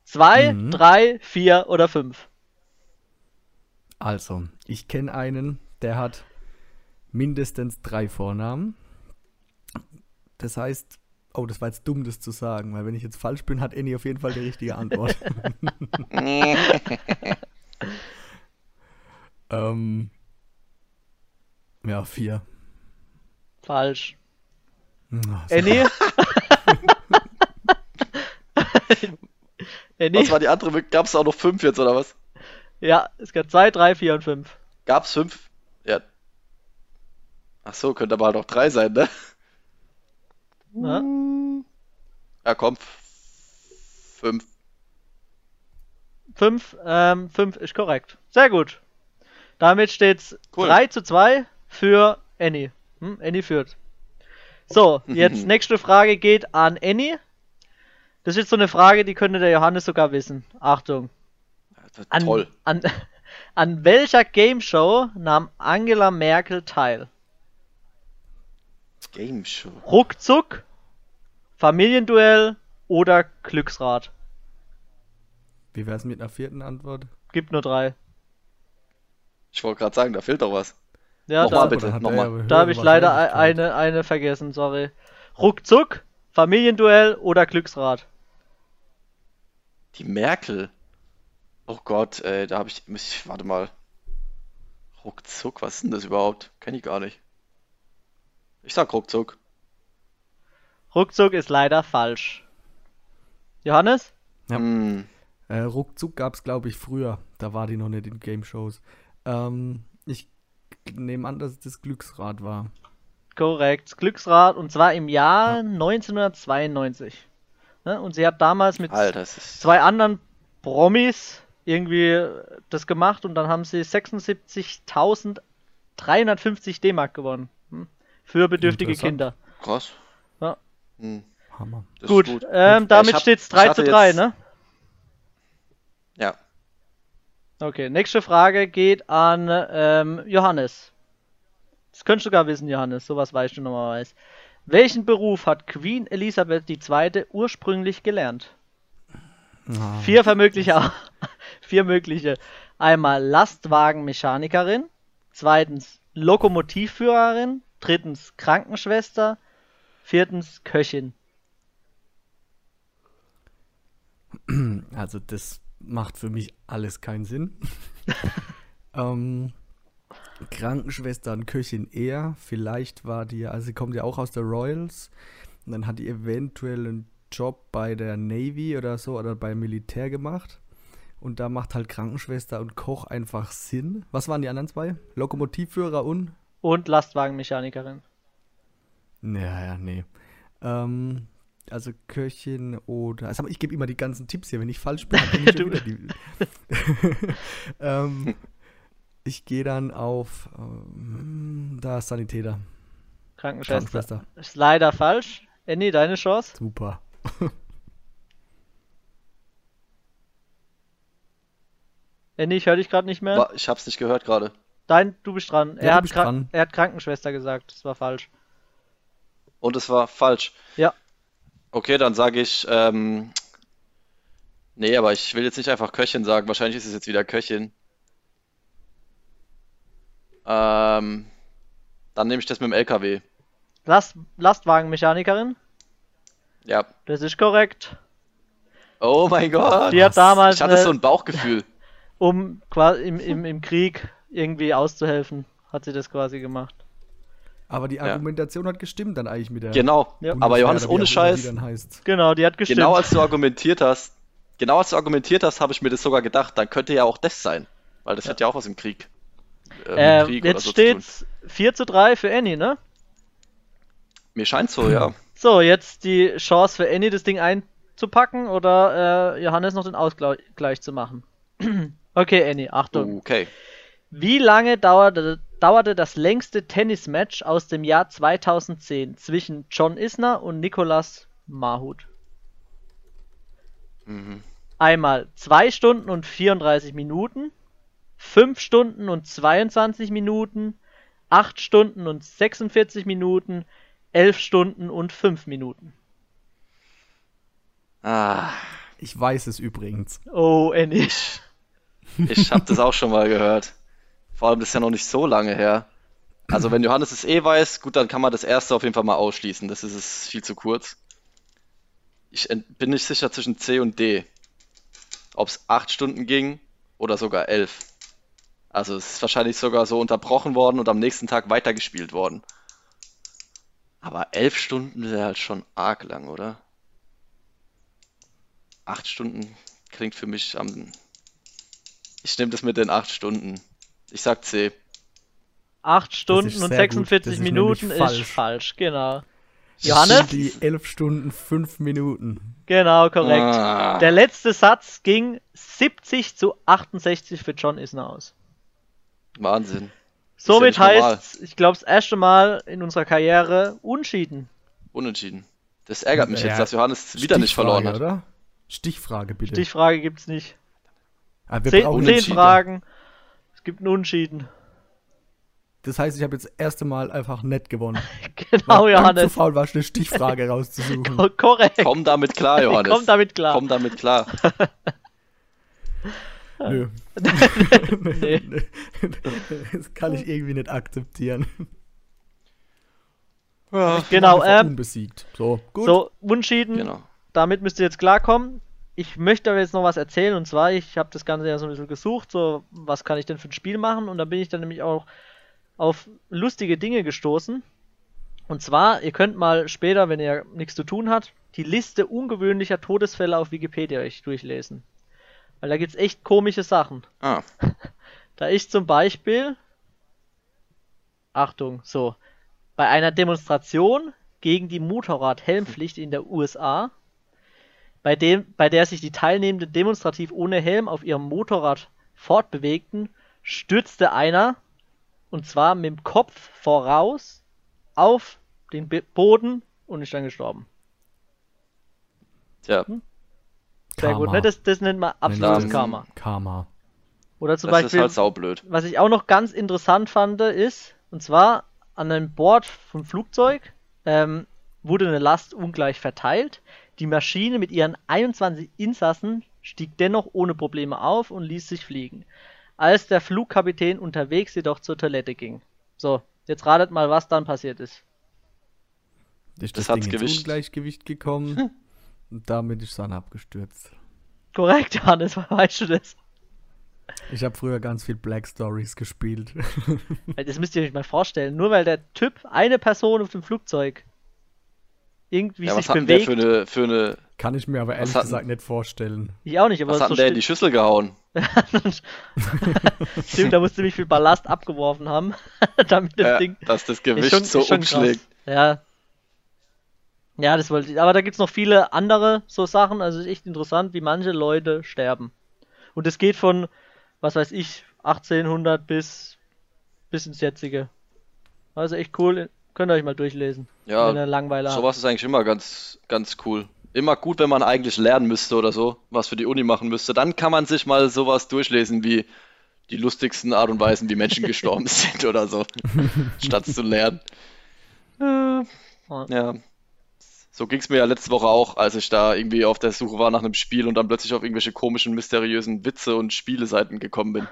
[SPEAKER 1] Zwei,
[SPEAKER 2] Mhm.
[SPEAKER 1] drei, vier oder fünf?
[SPEAKER 2] Also, ich kenne einen, der hat mindestens drei Vornamen. Das heißt, oh, das war jetzt dumm, das zu sagen, weil wenn ich jetzt falsch bin, hat Annie auf jeden Fall die richtige Antwort. ähm, ja, vier.
[SPEAKER 1] Falsch.
[SPEAKER 2] So-
[SPEAKER 1] Annie? Annie?
[SPEAKER 3] Was war die andere? Gab es auch noch fünf jetzt, oder was?
[SPEAKER 1] Ja, es gab zwei, drei, vier und fünf.
[SPEAKER 3] Gab's fünf? Ja. Ach so, könnte aber halt auch drei sein, ne?
[SPEAKER 1] Ja?
[SPEAKER 3] Ja, komm. Fünf.
[SPEAKER 1] Fünf, ähm, fünf ist korrekt. Sehr gut. Damit steht's
[SPEAKER 3] Cool.
[SPEAKER 1] 3 zu 2 für Annie. Hm? Annie führt. So, jetzt nächste Frage geht an Annie. Das ist jetzt so eine Frage, die könnte der Johannes sogar wissen. Achtung. An,
[SPEAKER 3] Toll.
[SPEAKER 1] An, an welcher Game Show nahm Angela Merkel teil?
[SPEAKER 3] Game Show.
[SPEAKER 1] Ruckzuck, Familienduell oder Glücksrad?
[SPEAKER 2] Wie wär's mit einer vierten Antwort?
[SPEAKER 1] Gibt nur drei.
[SPEAKER 3] Ich wollte gerade sagen, da fehlt doch was.
[SPEAKER 1] Ja,
[SPEAKER 3] Nochmal
[SPEAKER 1] da,
[SPEAKER 3] bitte, nochmal.
[SPEAKER 2] ja
[SPEAKER 1] da habe ich leider eine, eine vergessen, sorry. Ruckzuck, Familienduell oder Glücksrad?
[SPEAKER 3] Die Merkel. Oh Gott, ey, da habe ich, ich, warte mal. Ruckzuck, was ist denn das überhaupt? Kenn ich gar nicht. Ich sag ruckzuck.
[SPEAKER 1] Ruckzuck ist leider falsch. Johannes?
[SPEAKER 2] Ja.
[SPEAKER 3] Hm,
[SPEAKER 2] Äh, ruckzuck gab's, glaube ich, früher. Da war die noch nicht in Game Shows. Ähm, ich nehme an, dass es das Glücksrad war.
[SPEAKER 1] Korrekt, Glücksrad und zwar im Jahr 1992. Ne? Und sie hat damals mit
[SPEAKER 3] Alter,
[SPEAKER 1] zwei anderen Promis irgendwie das gemacht und dann haben sie 76.350 D-Mark gewonnen. Hm? Für bedürftige. Kinder.
[SPEAKER 3] Krass. Hm,
[SPEAKER 2] Hammer.
[SPEAKER 3] das
[SPEAKER 1] Gut,
[SPEAKER 3] gut.
[SPEAKER 1] Ähm, damit
[SPEAKER 3] hab-
[SPEAKER 1] steht es
[SPEAKER 3] ich
[SPEAKER 1] 3
[SPEAKER 3] hatte
[SPEAKER 1] zu 3,
[SPEAKER 3] jetzt-
[SPEAKER 1] ne?
[SPEAKER 3] Ja.
[SPEAKER 1] Okay, nächste Frage geht an ähm, Johannes. Das könntest du sogar wissen, Johannes. Sowas weißt du normalerweise. Welchen Beruf hat Queen Elisabeth II. ursprünglich gelernt?
[SPEAKER 2] Ah,
[SPEAKER 1] Vier vermögliche, vier mögliche. Einmal Lastwagenmechanikerin, zweitens Lokomotivführerin, drittens Krankenschwester, viertens Köchin.
[SPEAKER 2] Also das macht für mich alles keinen Sinn. ähm, Krankenschwester und Köchin eher. Vielleicht war die, also sie kommt ja auch aus der Royals. Und dann hat die eventuell einen Job bei der Navy oder so oder beim Militär gemacht. Und da macht halt Krankenschwester und Koch einfach Sinn. Was waren die anderen zwei? Lokomotivführer und?
[SPEAKER 1] Und Lastwagenmechanikerin.
[SPEAKER 2] Naja, nee. Ähm, also Köchin oder. Also ich gebe immer die ganzen Tipps hier, wenn ich falsch bin. dann bin ich
[SPEAKER 1] Du-
[SPEAKER 2] wieder die, ähm, ich gehe dann auf. Ähm, da ist Sanitäter.
[SPEAKER 1] Krankenschwester.
[SPEAKER 2] Krankenschwester.
[SPEAKER 1] Ist leider falsch. Annie, deine Chance?
[SPEAKER 2] Super.
[SPEAKER 1] Annie, ich höre dich gerade nicht mehr.
[SPEAKER 3] Wa- Ich hab's nicht gehört gerade.
[SPEAKER 1] Dein, du bist dran.
[SPEAKER 2] du
[SPEAKER 1] er, hat
[SPEAKER 2] bist dran.
[SPEAKER 1] er hat Krankenschwester gesagt. Das war falsch.
[SPEAKER 3] Und es war falsch.
[SPEAKER 1] Ja.
[SPEAKER 3] Okay, dann sage ich, ähm, nee, aber ich will jetzt nicht einfach Köchin sagen. Wahrscheinlich ist es jetzt wieder Köchin. Ähm, dann nehme ich das mit dem LKW.
[SPEAKER 1] Last, Lastwagenmechanikerin?
[SPEAKER 3] Ja.
[SPEAKER 1] Das ist korrekt.
[SPEAKER 3] Oh mein Gott.
[SPEAKER 1] Die hat damals
[SPEAKER 3] Ich hatte
[SPEAKER 1] eine-
[SPEAKER 3] so ein Bauchgefühl.
[SPEAKER 1] Um quasi im, im, im Krieg irgendwie auszuhelfen, hat sie das quasi gemacht.
[SPEAKER 2] Aber die
[SPEAKER 3] Ja.
[SPEAKER 2] Argumentation hat gestimmt dann eigentlich mit der.
[SPEAKER 3] Genau.
[SPEAKER 1] Ja.
[SPEAKER 3] Aber Johannes, ohne Scheiß,
[SPEAKER 2] Die dann heißt.
[SPEAKER 1] Genau, die hat gestimmt.
[SPEAKER 3] genau als du argumentiert hast, genau als du argumentiert hast, habe ich mir das sogar gedacht, dann könnte ja auch das sein. Weil das hat ja auch was im Krieg. äh, mit
[SPEAKER 1] äh,
[SPEAKER 3] Krieg oder
[SPEAKER 1] jetzt
[SPEAKER 3] so zu tun.
[SPEAKER 1] steht's 4 zu 3 für Annie, ne?
[SPEAKER 3] Mir scheint so, ja.
[SPEAKER 1] So, jetzt die Chance für Annie, das Ding einzupacken oder äh, Johannes noch den Ausgleich zu machen. okay, Annie, Achtung.
[SPEAKER 3] Okay.
[SPEAKER 1] Wie lange dauerte, dauerte das längste Tennismatch aus dem Jahr 2010 zwischen John Isner und Nicolas Mahut?
[SPEAKER 3] Mhm.
[SPEAKER 1] Einmal 2 Stunden und 34 Minuten, 5 Stunden und 22 Minuten, 8 Stunden und 46 Minuten, 11 Stunden und 5 Minuten.
[SPEAKER 3] Ah,
[SPEAKER 2] Ich weiß es übrigens.
[SPEAKER 1] Oh, Annie.
[SPEAKER 3] ich habe das auch schon mal gehört. Vor allem, das ist ja noch nicht so lange her. Also, wenn Johannes es eh weiß, gut, dann kann man das erste auf jeden Fall mal ausschließen. Das ist es viel zu kurz. Ich bin nicht sicher zwischen C und D. Ob es 8 Stunden ging oder sogar 11. Also, es ist wahrscheinlich sogar so unterbrochen worden und am nächsten Tag weitergespielt worden. Aber 11 Stunden wäre halt schon arg lang, oder? 8 Stunden klingt für mich am. Ich nehme das mit den 8 Stunden. Ich sag C.
[SPEAKER 1] 8 Stunden und
[SPEAKER 2] sehr gut.
[SPEAKER 1] 46
[SPEAKER 2] Das ist
[SPEAKER 1] Minuten
[SPEAKER 2] nämlich
[SPEAKER 1] ist
[SPEAKER 2] falsch.
[SPEAKER 1] falsch, genau.
[SPEAKER 2] Das
[SPEAKER 1] Johannes?
[SPEAKER 2] sind Die 11 Stunden, 5 Minuten.
[SPEAKER 1] Genau, korrekt.
[SPEAKER 3] Ah.
[SPEAKER 1] Der letzte Satz ging 70 zu 68 für John Isner aus.
[SPEAKER 3] Wahnsinn.
[SPEAKER 1] Somit
[SPEAKER 3] normal.
[SPEAKER 1] heißt, ich glaube, das erste Mal in unserer Karriere Unschieden.
[SPEAKER 3] Unentschieden. Das ärgert mich
[SPEAKER 2] Ja.
[SPEAKER 3] jetzt, dass Johannes wieder nicht verloren hat.
[SPEAKER 2] Oder? Stichfrage bitte.
[SPEAKER 1] Stichfrage gibt's nicht.
[SPEAKER 2] Ah, wir
[SPEAKER 1] Zehn,
[SPEAKER 2] brauchen
[SPEAKER 1] zehn. Fragen. Es gibt einen Unschieden.
[SPEAKER 2] Das heißt, ich habe jetzt das erste Mal einfach nett gewonnen.
[SPEAKER 1] genau,
[SPEAKER 2] Weil
[SPEAKER 1] Johannes.
[SPEAKER 2] Zu faul war, eine Stichfrage rauszusuchen.
[SPEAKER 1] Ko- Korrekt.
[SPEAKER 3] Komm damit klar, Johannes.
[SPEAKER 1] Komm damit klar.
[SPEAKER 3] Komm damit klar.
[SPEAKER 2] Nö.
[SPEAKER 1] Nee.
[SPEAKER 2] Das kann ich irgendwie nicht akzeptieren.
[SPEAKER 1] Genau,
[SPEAKER 2] Einfach
[SPEAKER 1] ähm,
[SPEAKER 2] Unbesiegt. So, gut.
[SPEAKER 1] so, Unschieden,
[SPEAKER 3] Genau.
[SPEAKER 1] damit müsst ihr jetzt klarkommen. Ich möchte aber jetzt noch was erzählen und zwar, ich habe das Ganze ja so ein bisschen gesucht, so, was kann ich denn für ein Spiel machen und da bin ich dann nämlich auch auf lustige Dinge gestoßen. Und zwar, ihr könnt mal später, wenn ihr nichts zu tun habt, die Liste ungewöhnlicher Todesfälle auf Wikipedia euch durchlesen. Weil da gibt's echt komische Sachen.
[SPEAKER 3] Ah,
[SPEAKER 1] Da ist zum Beispiel, Achtung, so, bei einer Demonstration gegen die Motorradhelmpflicht in der USA, bei, dem, bei der sich die Teilnehmenden demonstrativ ohne Helm auf ihrem Motorrad fortbewegten, stürzte einer, und zwar mit dem Kopf voraus, auf den Boden und ist dann gestorben.
[SPEAKER 3] tja,
[SPEAKER 1] Sehr gut, ne? Das, das nennt man absolutes. Karma.
[SPEAKER 2] Karma.
[SPEAKER 1] Oder zum
[SPEAKER 3] das
[SPEAKER 1] Beispiel,
[SPEAKER 3] ist halt saublöd.
[SPEAKER 1] was ich auch noch ganz interessant fand, ist, und zwar an einem Bord vom Flugzeug ähm, wurde eine Last ungleich verteilt. Die Maschine mit ihren 21 Insassen stieg dennoch ohne Probleme auf und ließ sich fliegen. Als der Flugkapitän unterwegs jedoch zur Toilette ging. So, jetzt ratet mal, was dann passiert ist.
[SPEAKER 2] Ist
[SPEAKER 3] Das
[SPEAKER 2] das,
[SPEAKER 3] hat's
[SPEAKER 2] Ding ins. Ungleichgewicht gekommen und damit ist dann abgestürzt.
[SPEAKER 1] Korrekt, Johannes, weißt du das?
[SPEAKER 2] Ich habe früher ganz viel Black Stories gespielt.
[SPEAKER 1] Das müsst ihr euch mal vorstellen. Nur weil der Typ, eine Person auf dem Flugzeug, irgendwie
[SPEAKER 3] Ja, was
[SPEAKER 1] sich
[SPEAKER 3] hat denn der
[SPEAKER 1] bewegt.
[SPEAKER 3] für eine, für eine.
[SPEAKER 2] Kann ich mir aber ehrlich
[SPEAKER 3] hat-
[SPEAKER 2] gesagt nicht vorstellen.
[SPEAKER 1] Ich auch nicht, aber
[SPEAKER 3] Was hat
[SPEAKER 1] so
[SPEAKER 3] der in die Schüssel gehauen?
[SPEAKER 1] Stimmt, da musst du ziemlich viel Ballast abgeworfen haben, damit das
[SPEAKER 3] Ja,
[SPEAKER 1] Ding
[SPEAKER 3] dass das Gewicht
[SPEAKER 1] schon,
[SPEAKER 3] so
[SPEAKER 1] krass.
[SPEAKER 3] umschlägt.
[SPEAKER 1] Ja. Ja, das wollte ich. Aber da gibt's noch viele andere so Sachen. Also ist echt interessant, wie manche Leute sterben. Und es geht von, was weiß ich, 1800 bis bis ins jetzige. Also echt cool. Könnt ihr euch mal durchlesen.
[SPEAKER 3] Ja. Sowas ist eigentlich immer ganz, ganz cool. Immer gut, wenn man eigentlich lernen müsste oder so, was für die Uni machen müsste. Dann kann man sich mal sowas durchlesen wie die lustigsten Art und Weisen, wie Menschen gestorben sind oder so, statt zu lernen. Äh, ja. So ging es mir ja letzte Woche auch, als ich da irgendwie auf der Suche war nach einem Spiel und dann plötzlich auf irgendwelche komischen, mysteriösen Witze und Spieleseiten gekommen bin.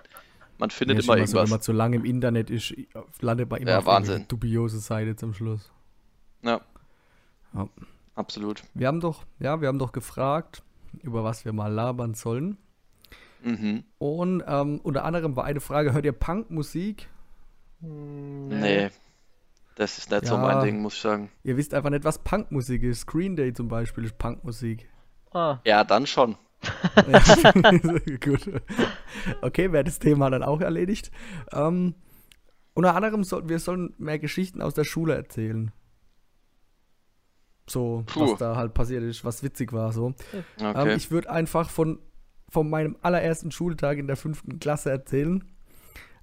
[SPEAKER 3] Man findet
[SPEAKER 2] ist
[SPEAKER 3] immer
[SPEAKER 2] immer so, wenn
[SPEAKER 3] irgendwas.
[SPEAKER 2] man zu lange im Internet ist, landet man immer
[SPEAKER 3] Ja,
[SPEAKER 2] auf
[SPEAKER 3] Wahnsinn.
[SPEAKER 2] dubiose Seite zum Schluss.
[SPEAKER 3] Ja,
[SPEAKER 2] Ja.
[SPEAKER 3] absolut.
[SPEAKER 2] Wir haben doch, ja, wir haben doch gefragt, über was wir mal labern sollen.
[SPEAKER 3] Mhm.
[SPEAKER 2] Und ähm, unter anderem war eine Frage, hört ihr Punkmusik?
[SPEAKER 3] Nee, das ist nicht so
[SPEAKER 2] Ja.
[SPEAKER 3] mein Ding, muss ich sagen.
[SPEAKER 2] Ihr wisst einfach nicht, was Punkmusik ist. Screen Day zum Beispiel ist Punkmusik.
[SPEAKER 1] Ah,
[SPEAKER 3] Ja, dann schon.
[SPEAKER 2] Ja. Gut. Okay, wäre das Thema dann auch erledigt. Ähm, unter anderem sollten wir sollen mehr Geschichten aus der Schule erzählen. So,
[SPEAKER 3] Puh.
[SPEAKER 2] was da halt passiert ist, was witzig war. So. Ähm,
[SPEAKER 3] Okay.
[SPEAKER 2] ich würde einfach von, von meinem allerersten Schultag in der fünften Klasse erzählen.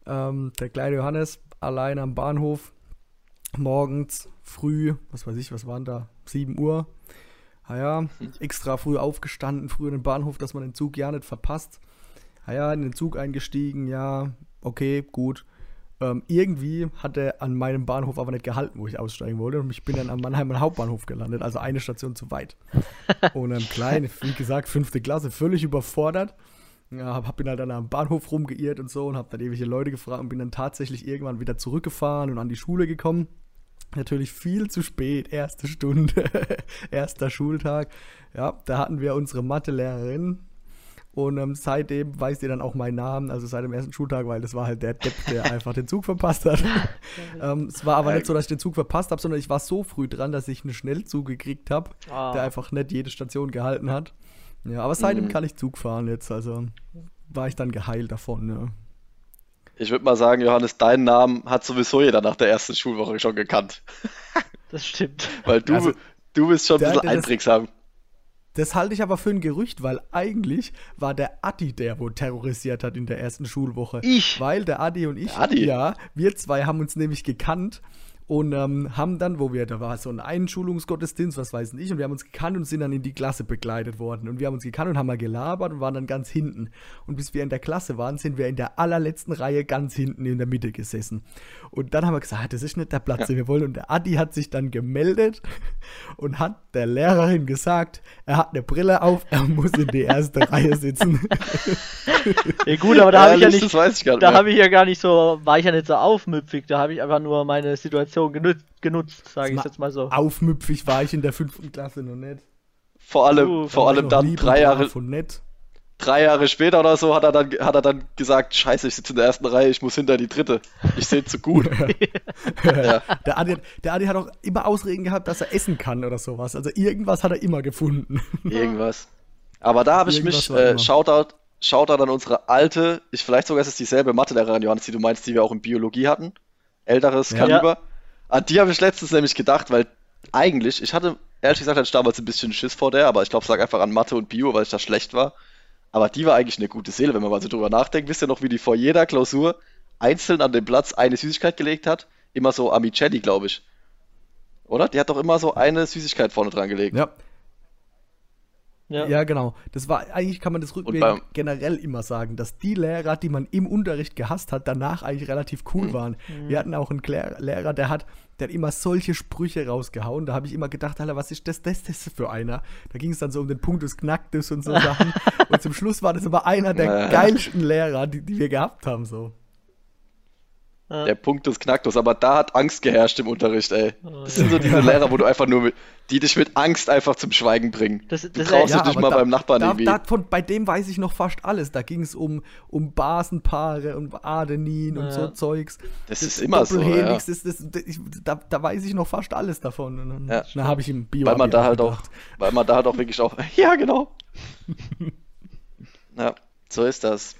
[SPEAKER 2] Ähm, der kleine Johannes allein am Bahnhof, morgens früh, was weiß ich, was waren da, 7 Uhr. Naja, extra früh aufgestanden, früh in den Bahnhof, dass man den Zug ja nicht verpasst. Naja, in den Zug eingestiegen, ja, okay, gut. Ähm, irgendwie hat er an meinem Bahnhof aber nicht gehalten, wo ich aussteigen wollte. Und ich bin dann am Mannheimer Hauptbahnhof gelandet, also eine Station zu weit. Und ähm, klein, wie gesagt, fünfte Klasse, völlig überfordert. Ja, hab, hab bin halt dann am Bahnhof rumgeirrt und so und hab dann ewige Leute gefragt und bin dann tatsächlich irgendwann wieder zurückgefahren und an die Schule gekommen. Natürlich viel zu spät, erste Stunde, erster Schultag. Ja, da hatten wir unsere Mathelehrerin und ähm, seitdem weiß ihr dann auch meinen Namen, also seit dem ersten Schultag, weil das war halt der Depp, der einfach den Zug verpasst hat. ähm, es war aber nicht so, dass ich den Zug verpasst habe, sondern ich war so früh dran, dass ich einen Schnellzug gekriegt habe,
[SPEAKER 1] Ah.
[SPEAKER 2] der einfach nicht jede Station gehalten hat. Ja, aber seitdem
[SPEAKER 3] Mhm.
[SPEAKER 2] kann ich Zug fahren jetzt, also war ich dann geheilt davon. Ja.
[SPEAKER 3] Ich würde mal sagen, Johannes, deinen Namen hat sowieso jeder nach der ersten Schulwoche schon gekannt.
[SPEAKER 1] das stimmt.
[SPEAKER 3] Weil du,
[SPEAKER 2] Also,
[SPEAKER 3] du bist schon ein bisschen einprägsam.
[SPEAKER 2] Das halte ich aber für ein Gerücht, weil eigentlich war der Adi der, wo terrorisiert hat in der ersten Schulwoche.
[SPEAKER 1] Ich?
[SPEAKER 2] Weil der Adi und ich,
[SPEAKER 3] Adi?
[SPEAKER 2] ja, wir zwei haben uns nämlich gekannt und ähm, haben dann, wo wir, da war so ein Einschulungsgottesdienst, was weiß ich, und wir haben uns gekannt und sind dann in die Klasse begleitet worden. Und wir haben uns gekannt und haben mal gelabert und waren dann ganz hinten. Und bis wir in der Klasse waren, sind wir in der allerletzten Reihe ganz hinten in der Mitte gesessen. Und dann haben wir gesagt, ah, das ist nicht der Platz, den wir wollen. Und der Adi hat sich dann gemeldet und hat der Lehrerin gesagt, er hat eine Brille auf, er muss in die erste Reihe sitzen.
[SPEAKER 1] ja gut, aber da habe ich ja nicht,
[SPEAKER 3] das weiß ich gar nicht
[SPEAKER 1] da habe ich ja gar nicht so, war ich ja nicht so aufmüpfig, da habe ich einfach nur meine Situation genutzt, genutzt sage ich jetzt mal so.
[SPEAKER 2] Aufmüpfig war ich in der fünften Klasse noch nicht.
[SPEAKER 3] Vor allem,
[SPEAKER 1] Uh,
[SPEAKER 3] vor
[SPEAKER 2] Da war
[SPEAKER 3] allem dann drei Jahre,
[SPEAKER 2] und nett.
[SPEAKER 3] drei Jahre später oder so hat er dann, hat er dann gesagt, scheiße, ich sitze in der ersten Reihe, ich muss hinter die dritte. Ich sehe zu gut. ja.
[SPEAKER 2] Der Adi, hat- der Adi hat auch immer Ausreden gehabt, dass er essen kann oder sowas. Also irgendwas hat er immer gefunden.
[SPEAKER 3] Irgendwas. Aber da habe ich
[SPEAKER 2] Irgendwas
[SPEAKER 3] mich, äh. Shoutout, Shoutout an unsere alte, ich vielleicht sogar ist es dieselbe Mathelehrerin, Johannes, die du meinst, die wir auch in Biologie hatten. Älteres
[SPEAKER 2] Ja.
[SPEAKER 3] Kaliber. An die habe ich letztens nämlich gedacht, weil eigentlich, ich hatte, ehrlich gesagt, hatte ich damals ein bisschen Schiss vor der, aber ich glaube, es lag einfach an Mathe und Bio, weil ich da schlecht war. Aber die war eigentlich eine gute Seele, wenn man mal so drüber nachdenkt. Wisst ihr noch, wie die vor jeder Klausur einzeln an den Platz eine Süßigkeit gelegt hat? Immer so Amicelli, glaube ich. Oder? Die hat doch immer so eine Süßigkeit vorne dran gelegt.
[SPEAKER 2] Ja,
[SPEAKER 1] Ja.
[SPEAKER 2] ja, genau. Das war, eigentlich kann man das rückwirkend generell immer sagen, dass die Lehrer, die man im Unterricht gehasst hat, danach eigentlich relativ cool
[SPEAKER 3] Mhm.
[SPEAKER 2] waren. Wir hatten auch einen Klär Lehrer, der hat, der hat immer solche Sprüche rausgehauen. Da habe ich immer gedacht, Alter, was ist das, das, das für einer? Da ging es dann so um den Punkt des Knacktes und so Sachen. und zum Schluss war das aber einer der geilsten Lehrer, die, die wir gehabt haben, so.
[SPEAKER 1] Ja.
[SPEAKER 3] Der Punkt des Knacktus, aber da hat Angst geherrscht im Unterricht, ey. Das sind so diese Lehrer, wo du einfach nur mit, die dich mit Angst einfach zum Schweigen bringen.
[SPEAKER 1] Das-
[SPEAKER 3] du
[SPEAKER 1] das-
[SPEAKER 3] traust
[SPEAKER 1] Ja,
[SPEAKER 3] dich mal beim Nachbarn
[SPEAKER 2] da,
[SPEAKER 3] irgendwie.
[SPEAKER 2] davon, bei dem weiß ich noch fast alles. Da ging es um, um Basenpaare und Adenin und
[SPEAKER 1] Ja.
[SPEAKER 2] so Zeugs.
[SPEAKER 3] Das ist immer so,
[SPEAKER 2] Doppelhelix, das, das, das, ich, da, da weiß ich noch fast alles davon. Und dann,
[SPEAKER 3] Ja.
[SPEAKER 2] habe ich im Bio
[SPEAKER 3] weil man da halt auch, weil man da halt auch wirklich auch, ja genau. ja, so ist das.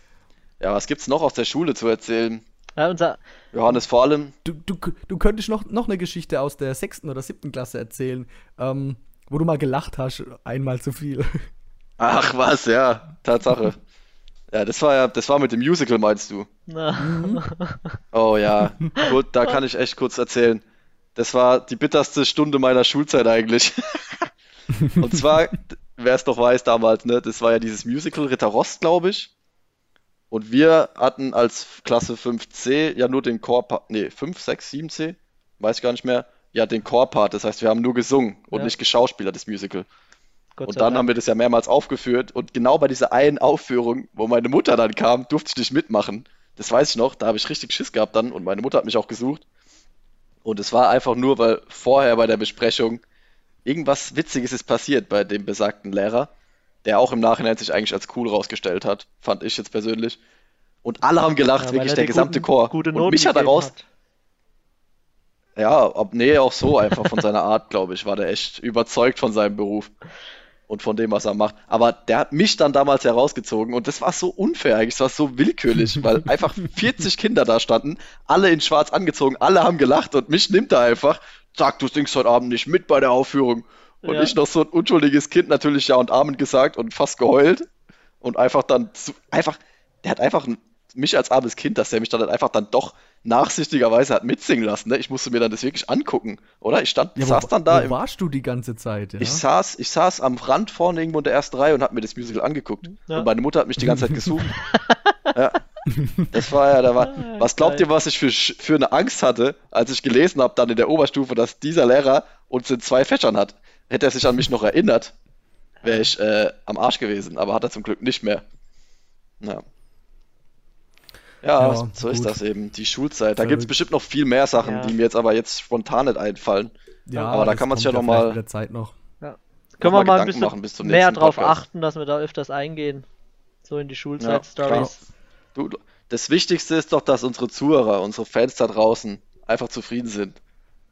[SPEAKER 3] Ja, was gibt's noch aus der Schule zu erzählen?
[SPEAKER 1] Ja, unser,
[SPEAKER 3] Johannes vor allem,
[SPEAKER 2] Du, du, du könntest noch, noch eine Geschichte aus der sechsten oder siebten Klasse erzählen, ähm, wo du mal gelacht hast, einmal zu viel.
[SPEAKER 3] ach was, ja, Tatsache. Ja, das war ja, das war mit dem Musical, meinst du?
[SPEAKER 1] na,
[SPEAKER 3] Oh ja, gut, da kann ich echt kurz erzählen. Das war die bitterste Stunde meiner Schulzeit eigentlich. Und zwar, wer es doch weiß damals, ne, das war ja dieses Musical Ritter Rost, glaube ich. Und wir hatten als Klasse 5C ja nur den Chor, nee, 5, 6, 7C, weiß ich gar nicht mehr, ja, den Chorpart. Das heißt, wir haben nur gesungen und
[SPEAKER 1] Ja.
[SPEAKER 3] nicht geschauspielert, das Musical.
[SPEAKER 1] Gott
[SPEAKER 3] Und dann
[SPEAKER 1] Dank.
[SPEAKER 3] haben wir das ja mehrmals aufgeführt und genau bei dieser einen Aufführung, wo meine Mutter dann kam, durfte ich nicht mitmachen. Das weiß ich noch, da habe ich richtig Schiss gehabt dann und meine Mutter hat mich auch gesucht. Und es war einfach nur, weil vorher bei der Besprechung irgendwas Witziges ist passiert bei dem besagten Lehrer, der auch im Nachhinein sich eigentlich als cool rausgestellt hat, fand ich jetzt persönlich. Und alle haben gelacht,
[SPEAKER 1] Ja,
[SPEAKER 3] wirklich
[SPEAKER 1] er
[SPEAKER 3] der gesamte
[SPEAKER 1] guten-
[SPEAKER 3] Chor.
[SPEAKER 1] Gute
[SPEAKER 3] Und mich hat er
[SPEAKER 1] gegeben
[SPEAKER 3] raus,
[SPEAKER 1] hat.
[SPEAKER 3] ja, ob, nee, auch so einfach von seiner Art, glaube ich, war der echt überzeugt von seinem Beruf und von dem, was er macht. Aber der hat mich dann damals herausgezogen und das war so unfair eigentlich, das war so willkürlich, weil einfach 40 Kinder da standen, alle in schwarz angezogen, alle haben gelacht und mich nimmt er einfach, sagt, du singst heute Abend nicht mit bei der Aufführung. Und
[SPEAKER 1] Ja.
[SPEAKER 3] ich noch so ein unschuldiges Kind natürlich Ja und Amen gesagt und fast geheult und einfach dann, zu, einfach, der hat einfach mich als armes Kind, dass der mich dann halt einfach dann doch nachsichtigerweise hat mitsingen lassen. Ne? Ich musste mir dann das wirklich angucken, oder? Ich stand,
[SPEAKER 2] Ja,
[SPEAKER 3] saß
[SPEAKER 2] wo,
[SPEAKER 3] dann da,
[SPEAKER 2] wo
[SPEAKER 3] im,
[SPEAKER 2] warst du die ganze Zeit? Ja?
[SPEAKER 3] ich saß, ich saß am Rand vorne irgendwo in der ersten Reihe und habe mir das Musical angeguckt.
[SPEAKER 1] Ja.
[SPEAKER 3] Und meine Mutter hat mich die ganze Zeit gesucht. ja. Das war ja, da war.
[SPEAKER 1] Ah,
[SPEAKER 3] Was glaubt ihr, was ich für, für eine Angst hatte, als ich gelesen habe, dann in der Oberstufe, dass dieser Lehrer uns in zwei Fächern hat? Hätte er sich an mich noch erinnert, wäre ich äh, am Arsch gewesen, aber hat er zum Glück nicht mehr. Ja. Ja,
[SPEAKER 2] Ja,
[SPEAKER 3] so ist
[SPEAKER 2] gut.
[SPEAKER 3] das eben, die Schulzeit. Da gibt es bestimmt noch viel mehr Sachen,
[SPEAKER 1] Ja.
[SPEAKER 3] die mir jetzt aber jetzt spontan nicht einfallen.
[SPEAKER 2] ja,
[SPEAKER 3] aber da kann man sich ja noch
[SPEAKER 2] vielleicht
[SPEAKER 3] mal-
[SPEAKER 2] mit der Zeit noch.
[SPEAKER 1] Können
[SPEAKER 3] mal
[SPEAKER 1] wir mal ein bisschen
[SPEAKER 3] machen bis
[SPEAKER 1] mehr drauf
[SPEAKER 3] Podcast.
[SPEAKER 1] achten, dass wir da öfters eingehen. So in die
[SPEAKER 3] Ja,
[SPEAKER 1] Schulzeit-Stories.
[SPEAKER 3] Du, das Wichtigste ist doch, dass unsere Zuhörer, unsere Fans da draußen einfach zufrieden sind.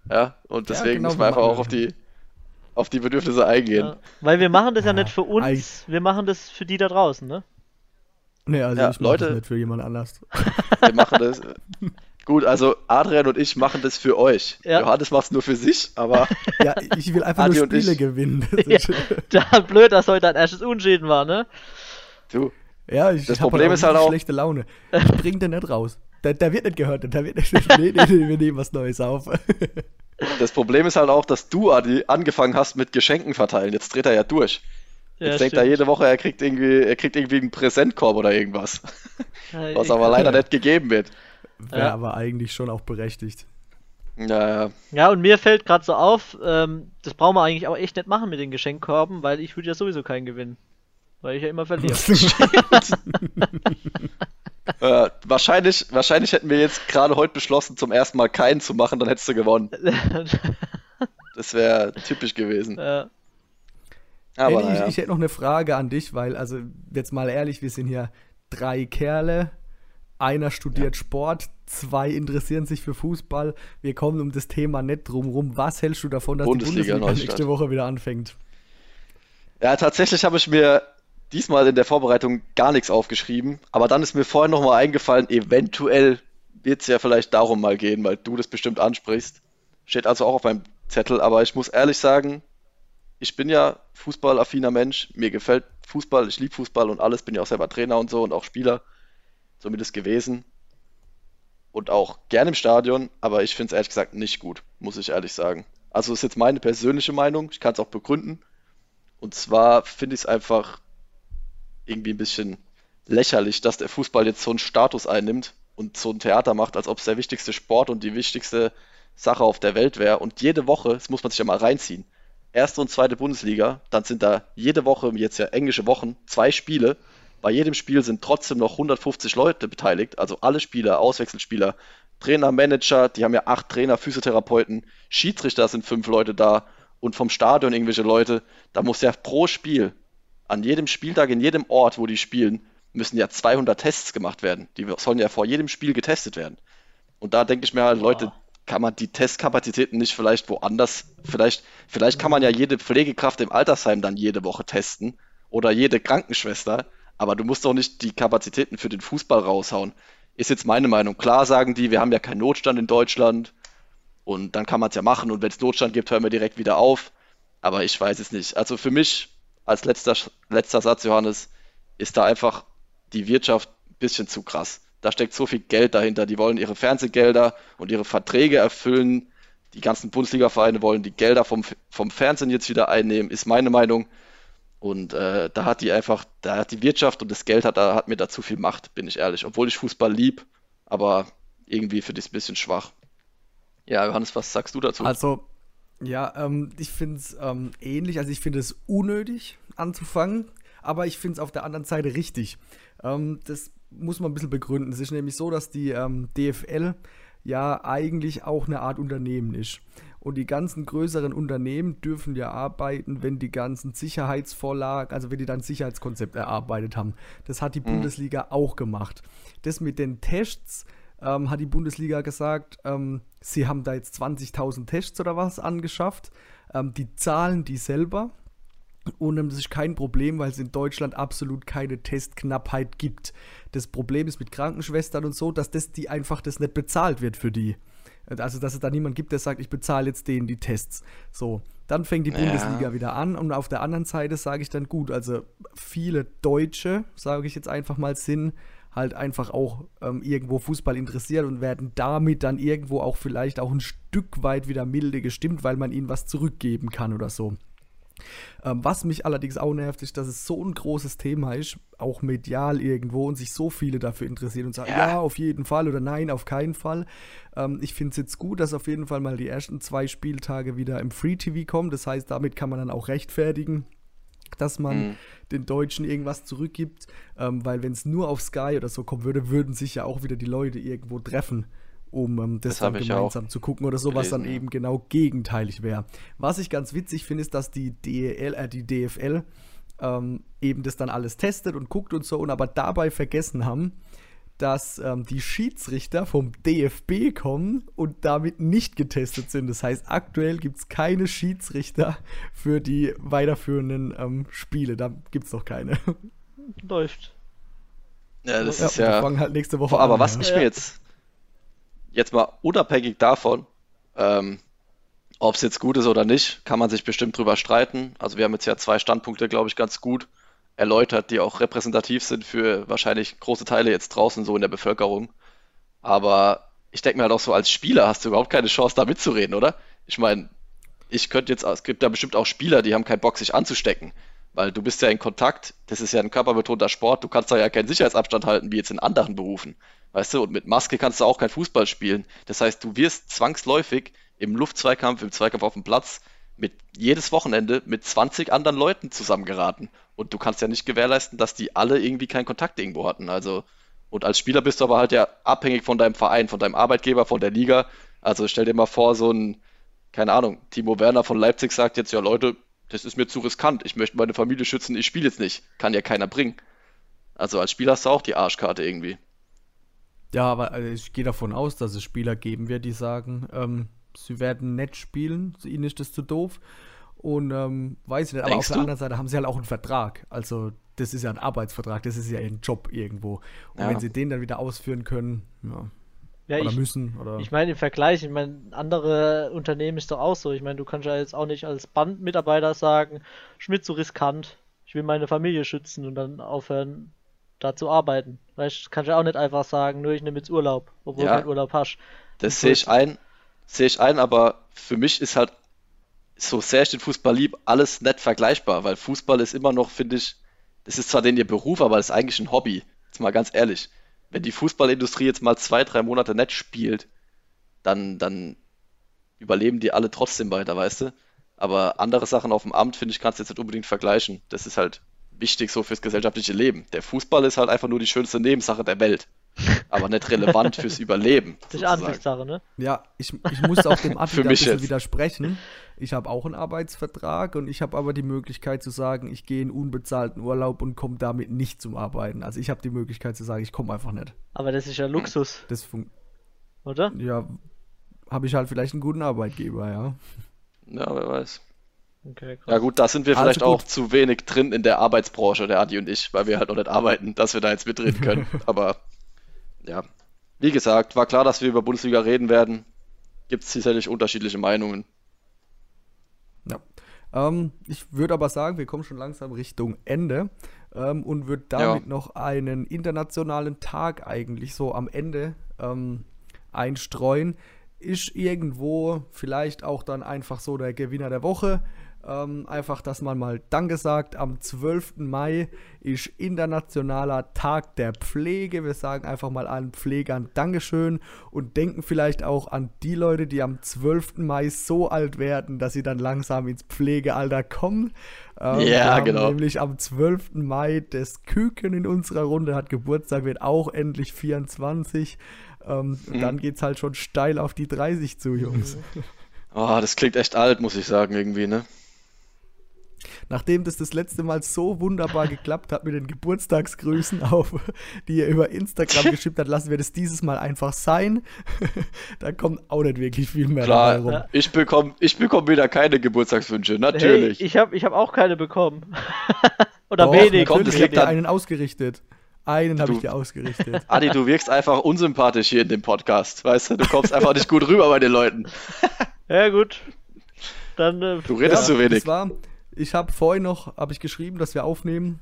[SPEAKER 3] Ja, und
[SPEAKER 2] Ja,
[SPEAKER 3] deswegen
[SPEAKER 2] genau
[SPEAKER 3] müssen
[SPEAKER 2] so
[SPEAKER 3] wir einfach auch auf die, auf die Bedürfnisse eingehen.
[SPEAKER 1] Ja. Weil wir machen das ja,
[SPEAKER 2] Ja,
[SPEAKER 1] nicht für uns, wir machen das für die da draußen, ne?
[SPEAKER 2] Nee, also
[SPEAKER 3] Ja,
[SPEAKER 2] ich mache
[SPEAKER 3] Leute-
[SPEAKER 2] das nicht für jemand anders.
[SPEAKER 3] Wir machen das. Gut, also Adrian und ich machen das für euch.
[SPEAKER 1] Ja.
[SPEAKER 3] Johannes macht es nur für sich, aber
[SPEAKER 2] Ja, ich will einfach
[SPEAKER 3] Adi
[SPEAKER 2] nur
[SPEAKER 3] und
[SPEAKER 2] Spiele
[SPEAKER 3] ich-
[SPEAKER 2] gewinnen. Das
[SPEAKER 1] Ja. Da blöd, dass heute ein erstes Unschieden war, ne?
[SPEAKER 3] du,
[SPEAKER 2] ja, ich
[SPEAKER 3] Das
[SPEAKER 2] hab
[SPEAKER 3] Problem
[SPEAKER 2] auch
[SPEAKER 3] ist halt auch-
[SPEAKER 2] schlechte Laune. Ich bring den nicht raus. Der, der wird nicht gehört, der wird nicht, nee, nee, nee, wir nehmen was Neues auf.
[SPEAKER 3] Das Problem ist halt auch, dass du, Adi, angefangen hast mit Geschenken verteilen. Jetzt dreht er ja durch.
[SPEAKER 1] Ja,
[SPEAKER 3] Jetzt denkt er jede Woche, er kriegt irgendwie, er kriegt irgendwie einen Präsentkorb oder irgendwas.
[SPEAKER 1] Ja,
[SPEAKER 3] Was aber leider nicht gegeben wird.
[SPEAKER 2] Wäre
[SPEAKER 1] Ja.
[SPEAKER 2] aber eigentlich schon auch berechtigt.
[SPEAKER 3] Naja,
[SPEAKER 1] Ja, und mir fällt gerade so auf, ähm, das brauchen wir eigentlich auch echt nicht machen mit den Geschenkkörben, weil ich würde ja sowieso keinen gewinnen. Weil ich ja immer verliere.
[SPEAKER 3] äh, wahrscheinlich, wahrscheinlich hätten wir jetzt gerade heute beschlossen, zum ersten Mal keinen zu machen, dann hättest du gewonnen. Das wäre typisch gewesen.
[SPEAKER 1] ja.
[SPEAKER 3] Aber naja.
[SPEAKER 2] ich, ich hätte noch eine Frage an dich, weil, also jetzt mal ehrlich, wir sind hier drei Kerle, einer studiert Sport, zwei interessieren sich für Fußball. Wir kommen um das Thema nicht drum rum. Was hältst du davon, dass
[SPEAKER 3] Bundesliga
[SPEAKER 2] die Bundesliga nächste Woche wieder anfängt?
[SPEAKER 3] Ja, tatsächlich habe ich mir diesmal in der Vorbereitung gar nichts aufgeschrieben, aber dann ist mir vorhin nochmal eingefallen, eventuell wird es ja vielleicht darum mal gehen, weil du das bestimmt ansprichst. Steht also auch auf meinem Zettel, aber ich muss ehrlich sagen, ich bin ja fußballaffiner Mensch, mir gefällt Fußball, ich liebe Fußball und alles, bin ja auch selber Trainer und so und auch Spieler, zumindest gewesen. Und auch gern im Stadion, aber ich finde es ehrlich gesagt nicht gut, muss ich ehrlich sagen. Also ist jetzt meine persönliche Meinung, ich kann es auch begründen. Und zwar finde ich es einfach irgendwie ein bisschen lächerlich, dass der Fußball jetzt so einen Status einnimmt und so ein Theater macht, als ob es der wichtigste Sport und die wichtigste Sache auf der Welt wäre. Und jede Woche, das muss man sich ja mal reinziehen, erste und zweite Bundesliga, dann sind da jede Woche, jetzt ja englische Wochen, zwei Spiele. Bei jedem Spiel sind trotzdem noch 150 Leute beteiligt, also alle Spieler, Auswechselspieler, Trainer, Manager, die haben ja acht Trainer, Physiotherapeuten, Schiedsrichter sind fünf Leute da und vom Stadion irgendwelche Leute. Da muss ja pro Spiel, an jedem Spieltag, in jedem Ort, wo die spielen, müssen ja 200 Tests gemacht werden. Die sollen ja vor jedem Spiel getestet werden. Und da denke ich mir halt, Leute, kann man die Testkapazitäten nicht vielleicht woanders, vielleicht, vielleicht kann man ja jede Pflegekraft im Altersheim dann jede Woche testen oder jede Krankenschwester, aber du musst doch nicht die Kapazitäten für den Fußball raushauen. Ist jetzt meine Meinung. Klar sagen die, wir haben ja keinen Notstand in Deutschland und dann kann man es ja machen und wenn es Notstand gibt, hören wir direkt wieder auf. Aber ich weiß es nicht. Also für mich als letzter, letzter Satz, Johannes, ist da einfach die Wirtschaft ein bisschen zu krass. Da steckt so viel Geld dahinter. Die wollen ihre Fernsehgelder und ihre Verträge erfüllen. Die ganzen Bundesliga-Vereine wollen die Gelder vom, vom Fernsehen jetzt wieder einnehmen, ist meine Meinung. Und äh, da hat die einfach, da hat die Wirtschaft und das Geld hat, da hat mir da zu viel Macht, bin ich ehrlich. Obwohl ich Fußball lieb, aber irgendwie finde ich es ein bisschen schwach. Ja, Johannes, was sagst du dazu?
[SPEAKER 2] Also, ja, ähm, ich finde es ähm, ähnlich. Also, ich finde es unnötig anzufangen, aber ich finde es auf der anderen Seite richtig. Ähm, das muss man ein bisschen begründen. Es ist nämlich so, dass die ähm, DFL ja eigentlich auch eine Art Unternehmen ist. Und die ganzen größeren Unternehmen dürfen ja arbeiten, wenn die ganzen Sicherheitsvorlagen, also wenn die dann Sicherheitskonzept erarbeitet haben. Das hat die Bundesliga auch gemacht. Das mit den Tests ähm, hat die Bundesliga gesagt, ähm, sie haben da jetzt 20.000 Tests oder was angeschafft. Ähm, die zahlen die selber. Und das ist kein Problem, weil es in Deutschland absolut keine Testknappheit gibt. Das Problem ist mit Krankenschwestern und so, dass das die einfach das nicht bezahlt wird für die. Also, dass es da niemand gibt, der sagt, ich bezahle jetzt denen die Tests. So, dann fängt die
[SPEAKER 3] Ja.
[SPEAKER 2] Bundesliga wieder an und auf der anderen Seite sage ich dann gut, also viele Deutsche, sage ich jetzt einfach mal, sind halt einfach auch ähm, irgendwo Fußball interessiert und werden damit dann irgendwo auch vielleicht auch ein Stück weit wieder milde gestimmt, weil man ihnen was zurückgeben kann oder so. Ähm, was mich allerdings auch nervt, ist, dass es so ein großes Thema ist, auch medial irgendwo, und sich so viele dafür interessieren und sagen,
[SPEAKER 3] Ja.
[SPEAKER 2] ja, auf jeden Fall oder nein, auf keinen Fall. Ähm, ich finde es jetzt gut, dass auf jeden Fall mal die ersten zwei Spieltage wieder im Free TV kommen. Das heißt, damit kann man dann auch rechtfertigen, dass man
[SPEAKER 3] Mhm.
[SPEAKER 2] den Deutschen irgendwas zurückgibt, ähm, weil wenn es nur auf Sky oder so kommen würde, würden sich ja auch wieder die Leute irgendwo treffen, um ähm, das,
[SPEAKER 3] Das
[SPEAKER 2] dann gemeinsam zu gucken oder so, was dann
[SPEAKER 3] ja.
[SPEAKER 2] eben genau gegenteilig wäre. Was ich ganz witzig finde, ist, dass die DEL, äh, die DFL ähm, eben das dann alles testet und guckt und so und aber dabei vergessen haben, dass ähm, die Schiedsrichter vom DFB kommen und damit nicht getestet sind. Das heißt, aktuell gibt es keine Schiedsrichter für die weiterführenden ähm, Spiele. Da gibt es noch keine.
[SPEAKER 1] Läuft.
[SPEAKER 3] Ja, das
[SPEAKER 2] Ja,
[SPEAKER 3] ist
[SPEAKER 2] und wir
[SPEAKER 3] ja.
[SPEAKER 2] fangen halt nächste Woche
[SPEAKER 3] Aber
[SPEAKER 2] an.
[SPEAKER 3] was
[SPEAKER 2] ja.
[SPEAKER 3] ich mir jetzt, jetzt mal unabhängig davon, ähm, ob es jetzt gut ist oder nicht, kann man sich bestimmt drüber streiten. Also wir haben jetzt ja zwei Standpunkte, glaube ich, ganz gut erläutert, die auch repräsentativ sind für wahrscheinlich große Teile jetzt draußen so in der Bevölkerung. Aber ich denke mir halt auch so, als Spieler hast du überhaupt keine Chance, da mitzureden, oder? Ich meine, ich könnte jetzt, es gibt ja bestimmt auch Spieler, die haben keinen Bock, sich anzustecken. Weil du bist ja in Kontakt, das ist ja ein körperbetonter Sport, du kannst da ja keinen Sicherheitsabstand halten, wie jetzt in anderen Berufen. Weißt du, und mit Maske kannst du auch kein Fußball spielen. Das heißt, du wirst zwangsläufig im Luftzweikampf, im Zweikampf auf dem Platz mit jedes Wochenende mit 20 anderen Leuten zusammengeraten. Und du kannst ja nicht gewährleisten, dass die alle irgendwie keinen Kontakt irgendwo hatten. Also, und als Spieler bist du aber halt ja abhängig von deinem Verein, von deinem Arbeitgeber, von der Liga. Also stell dir mal vor, so ein, keine Ahnung, Timo Werner von Leipzig sagt jetzt, ja Leute, das ist mir zu riskant, ich möchte meine Familie schützen, ich spiele jetzt nicht. Kann ja keiner bringen. Also als Spieler hast du auch die Arschkarte irgendwie.
[SPEAKER 2] Ja, aber also ich gehe davon aus, dass es Spieler geben wird, die sagen, ähm, sie werden nett spielen, ihnen ist das zu doof. Und ähm, weiß ich nicht, aber Denkst auf der du? anderen Seite haben sie halt auch einen Vertrag. Also das ist ja ein Arbeitsvertrag, das ist ja ein Job irgendwo. Und ja. wenn sie den dann wieder ausführen können, ja.
[SPEAKER 1] ja oder ich, müssen. Oder ich meine, im Vergleich, ich meine, andere Unternehmen ist doch auch so. Ich meine, du kannst ja jetzt auch nicht als Bandmitarbeiter sagen, Schmidt so riskant, ich will meine Familie schützen und dann aufhören, da zu arbeiten. Weißt du, kannst ja auch nicht einfach sagen, nur ich nehme jetzt Urlaub, obwohl ja, du keinen Urlaub hast.
[SPEAKER 3] Das sehe ich ein, sehe ich ein, aber für mich ist halt, so sehr ich den Fußball lieb, alles nicht vergleichbar, weil Fußball ist immer noch, finde ich, das ist zwar den ihr Beruf, aber das ist eigentlich ein Hobby. Jetzt mal ganz ehrlich. Wenn die Fußballindustrie jetzt mal zwei, drei Monate nicht spielt, dann, dann überleben die alle trotzdem weiter, weißt du? Aber andere Sachen auf dem Amt, finde ich, kannst du jetzt nicht unbedingt vergleichen. Das ist halt wichtig so fürs gesellschaftliche Leben. Der Fußball ist halt einfach nur die schönste Nebensache der Welt. Aber nicht relevant fürs Überleben.
[SPEAKER 1] Das ist Ansichtssache, ne?
[SPEAKER 2] Ja, ich, ich muss auch dem Adi ein bisschen widersprechen. Ich habe auch einen Arbeitsvertrag und ich habe aber die Möglichkeit zu sagen, ich gehe in unbezahlten Urlaub und komme damit nicht zum Arbeiten. Also ich habe die Möglichkeit zu sagen, ich komme einfach nicht.
[SPEAKER 1] Aber das ist ja Luxus.
[SPEAKER 2] Das
[SPEAKER 1] Oder?
[SPEAKER 2] Ja, habe ich halt vielleicht einen guten Arbeitgeber, ja.
[SPEAKER 3] Ja, wer weiß. Okay, ja gut, da sind wir also vielleicht gut. auch zu wenig drin in der Arbeitsbranche, der Adi und ich, weil wir halt noch nicht arbeiten, dass wir da jetzt mitreden können. Aber ja, wie gesagt, war klar, dass wir über Bundesliga reden werden. Gibt es sicherlich unterschiedliche Meinungen.
[SPEAKER 2] Ja. Ähm, ich würde aber sagen, wir kommen schon langsam Richtung Ende ähm, und würde damit ja. noch einen internationalen Tag eigentlich so am Ende ähm, einstreuen. Ist irgendwo vielleicht auch dann einfach so der Gewinner der Woche. Ähm, einfach, dass man mal Danke sagt. Am 12. Mai ist Internationaler Tag der Pflege. Wir sagen einfach mal allen Pflegern Dankeschön und denken vielleicht auch an die Leute, die am 12. Mai so alt werden, dass sie dann langsam ins Pflegealter kommen.
[SPEAKER 3] Ähm, ja, genau.
[SPEAKER 2] Nämlich am 12. Mai das Küken in unserer Runde hat Geburtstag, wird auch endlich 24. Ähm, mhm. Dann geht es halt schon steil auf die 30 zu, Jungs.
[SPEAKER 3] Oh, das klingt echt alt, muss ich sagen, irgendwie, ne?
[SPEAKER 2] Nachdem das das letzte Mal so wunderbar geklappt hat mit den Geburtstagsgrüßen auf, die ihr über Instagram geschickt habt, lassen wir das dieses Mal einfach sein. da kommt auch nicht wirklich viel mehr
[SPEAKER 3] Klar, dabei rum. Ich bekomme ich bekomm wieder keine Geburtstagswünsche, natürlich.
[SPEAKER 1] Hey, ich habe ich hab auch keine bekommen. Oder Doch, wenig.
[SPEAKER 2] Komm, das liegt einen ausgerichtet. Einen habe ich dir ausgerichtet.
[SPEAKER 3] Adi, du wirkst einfach unsympathisch hier in dem Podcast. Weißt du, du kommst einfach nicht gut rüber bei den Leuten.
[SPEAKER 1] Ja, gut. Dann,
[SPEAKER 3] äh, du redest ja, zu wenig.
[SPEAKER 2] Das war, ich habe vorhin noch, habe ich geschrieben, dass wir aufnehmen.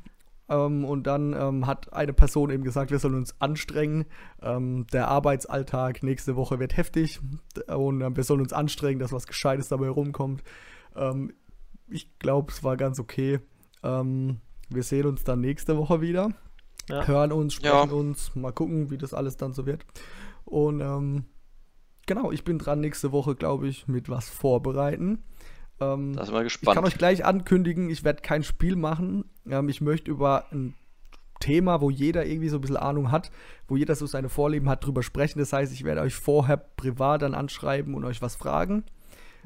[SPEAKER 2] Ähm, und dann ähm, hat eine Person eben gesagt, wir sollen uns anstrengen. Ähm, der Arbeitsalltag nächste Woche wird heftig und äh, wir sollen uns anstrengen, dass was Gescheites dabei rumkommt. Ähm, ich glaube, es war ganz okay. Ähm, wir sehen uns dann nächste Woche wieder. Ja. Hören uns, sprechen ja. uns, mal gucken, wie das alles dann so wird. Und ähm, genau, ich bin dran nächste Woche, glaube ich, mit was vorbereiten.
[SPEAKER 3] Ähm, da sind wir gespannt.
[SPEAKER 2] Ich kann euch gleich ankündigen, ich werde kein Spiel machen. Ähm, ich möchte über ein Thema, wo jeder irgendwie so ein bisschen Ahnung hat, wo jeder so seine Vorlieben hat, drüber sprechen. Das heißt, ich werde euch vorher privat dann anschreiben und euch was fragen.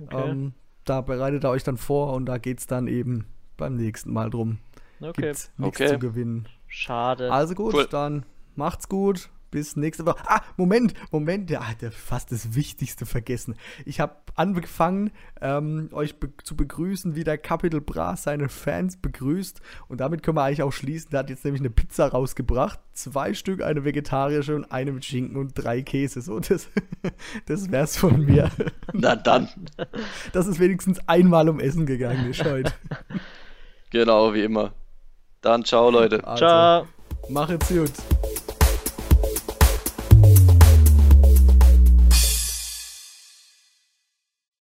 [SPEAKER 2] Okay. Ähm, da bereitet ihr euch dann vor und da geht es dann eben beim nächsten Mal drum. Okay. Gibt's nichts okay. zu gewinnen.
[SPEAKER 1] Schade.
[SPEAKER 2] Also gut, cool. dann macht's gut bis nächste Woche. Ah, Moment, Moment, ja, der fast das Wichtigste vergessen. Ich habe angefangen, ähm, euch be zu begrüßen, wie der Capital Bra seine Fans begrüßt. Und damit können wir eigentlich auch schließen. Der hat jetzt nämlich eine Pizza rausgebracht. Zwei Stück, eine vegetarische und eine mit Schinken und drei Käse. So, das, das wär's von mir.
[SPEAKER 3] Na dann.
[SPEAKER 2] Das ist wenigstens einmal um Essen gegangen ist heute.
[SPEAKER 3] Genau, wie immer. Dann ciao, Leute.
[SPEAKER 1] Also, ciao.
[SPEAKER 2] Mach es gut.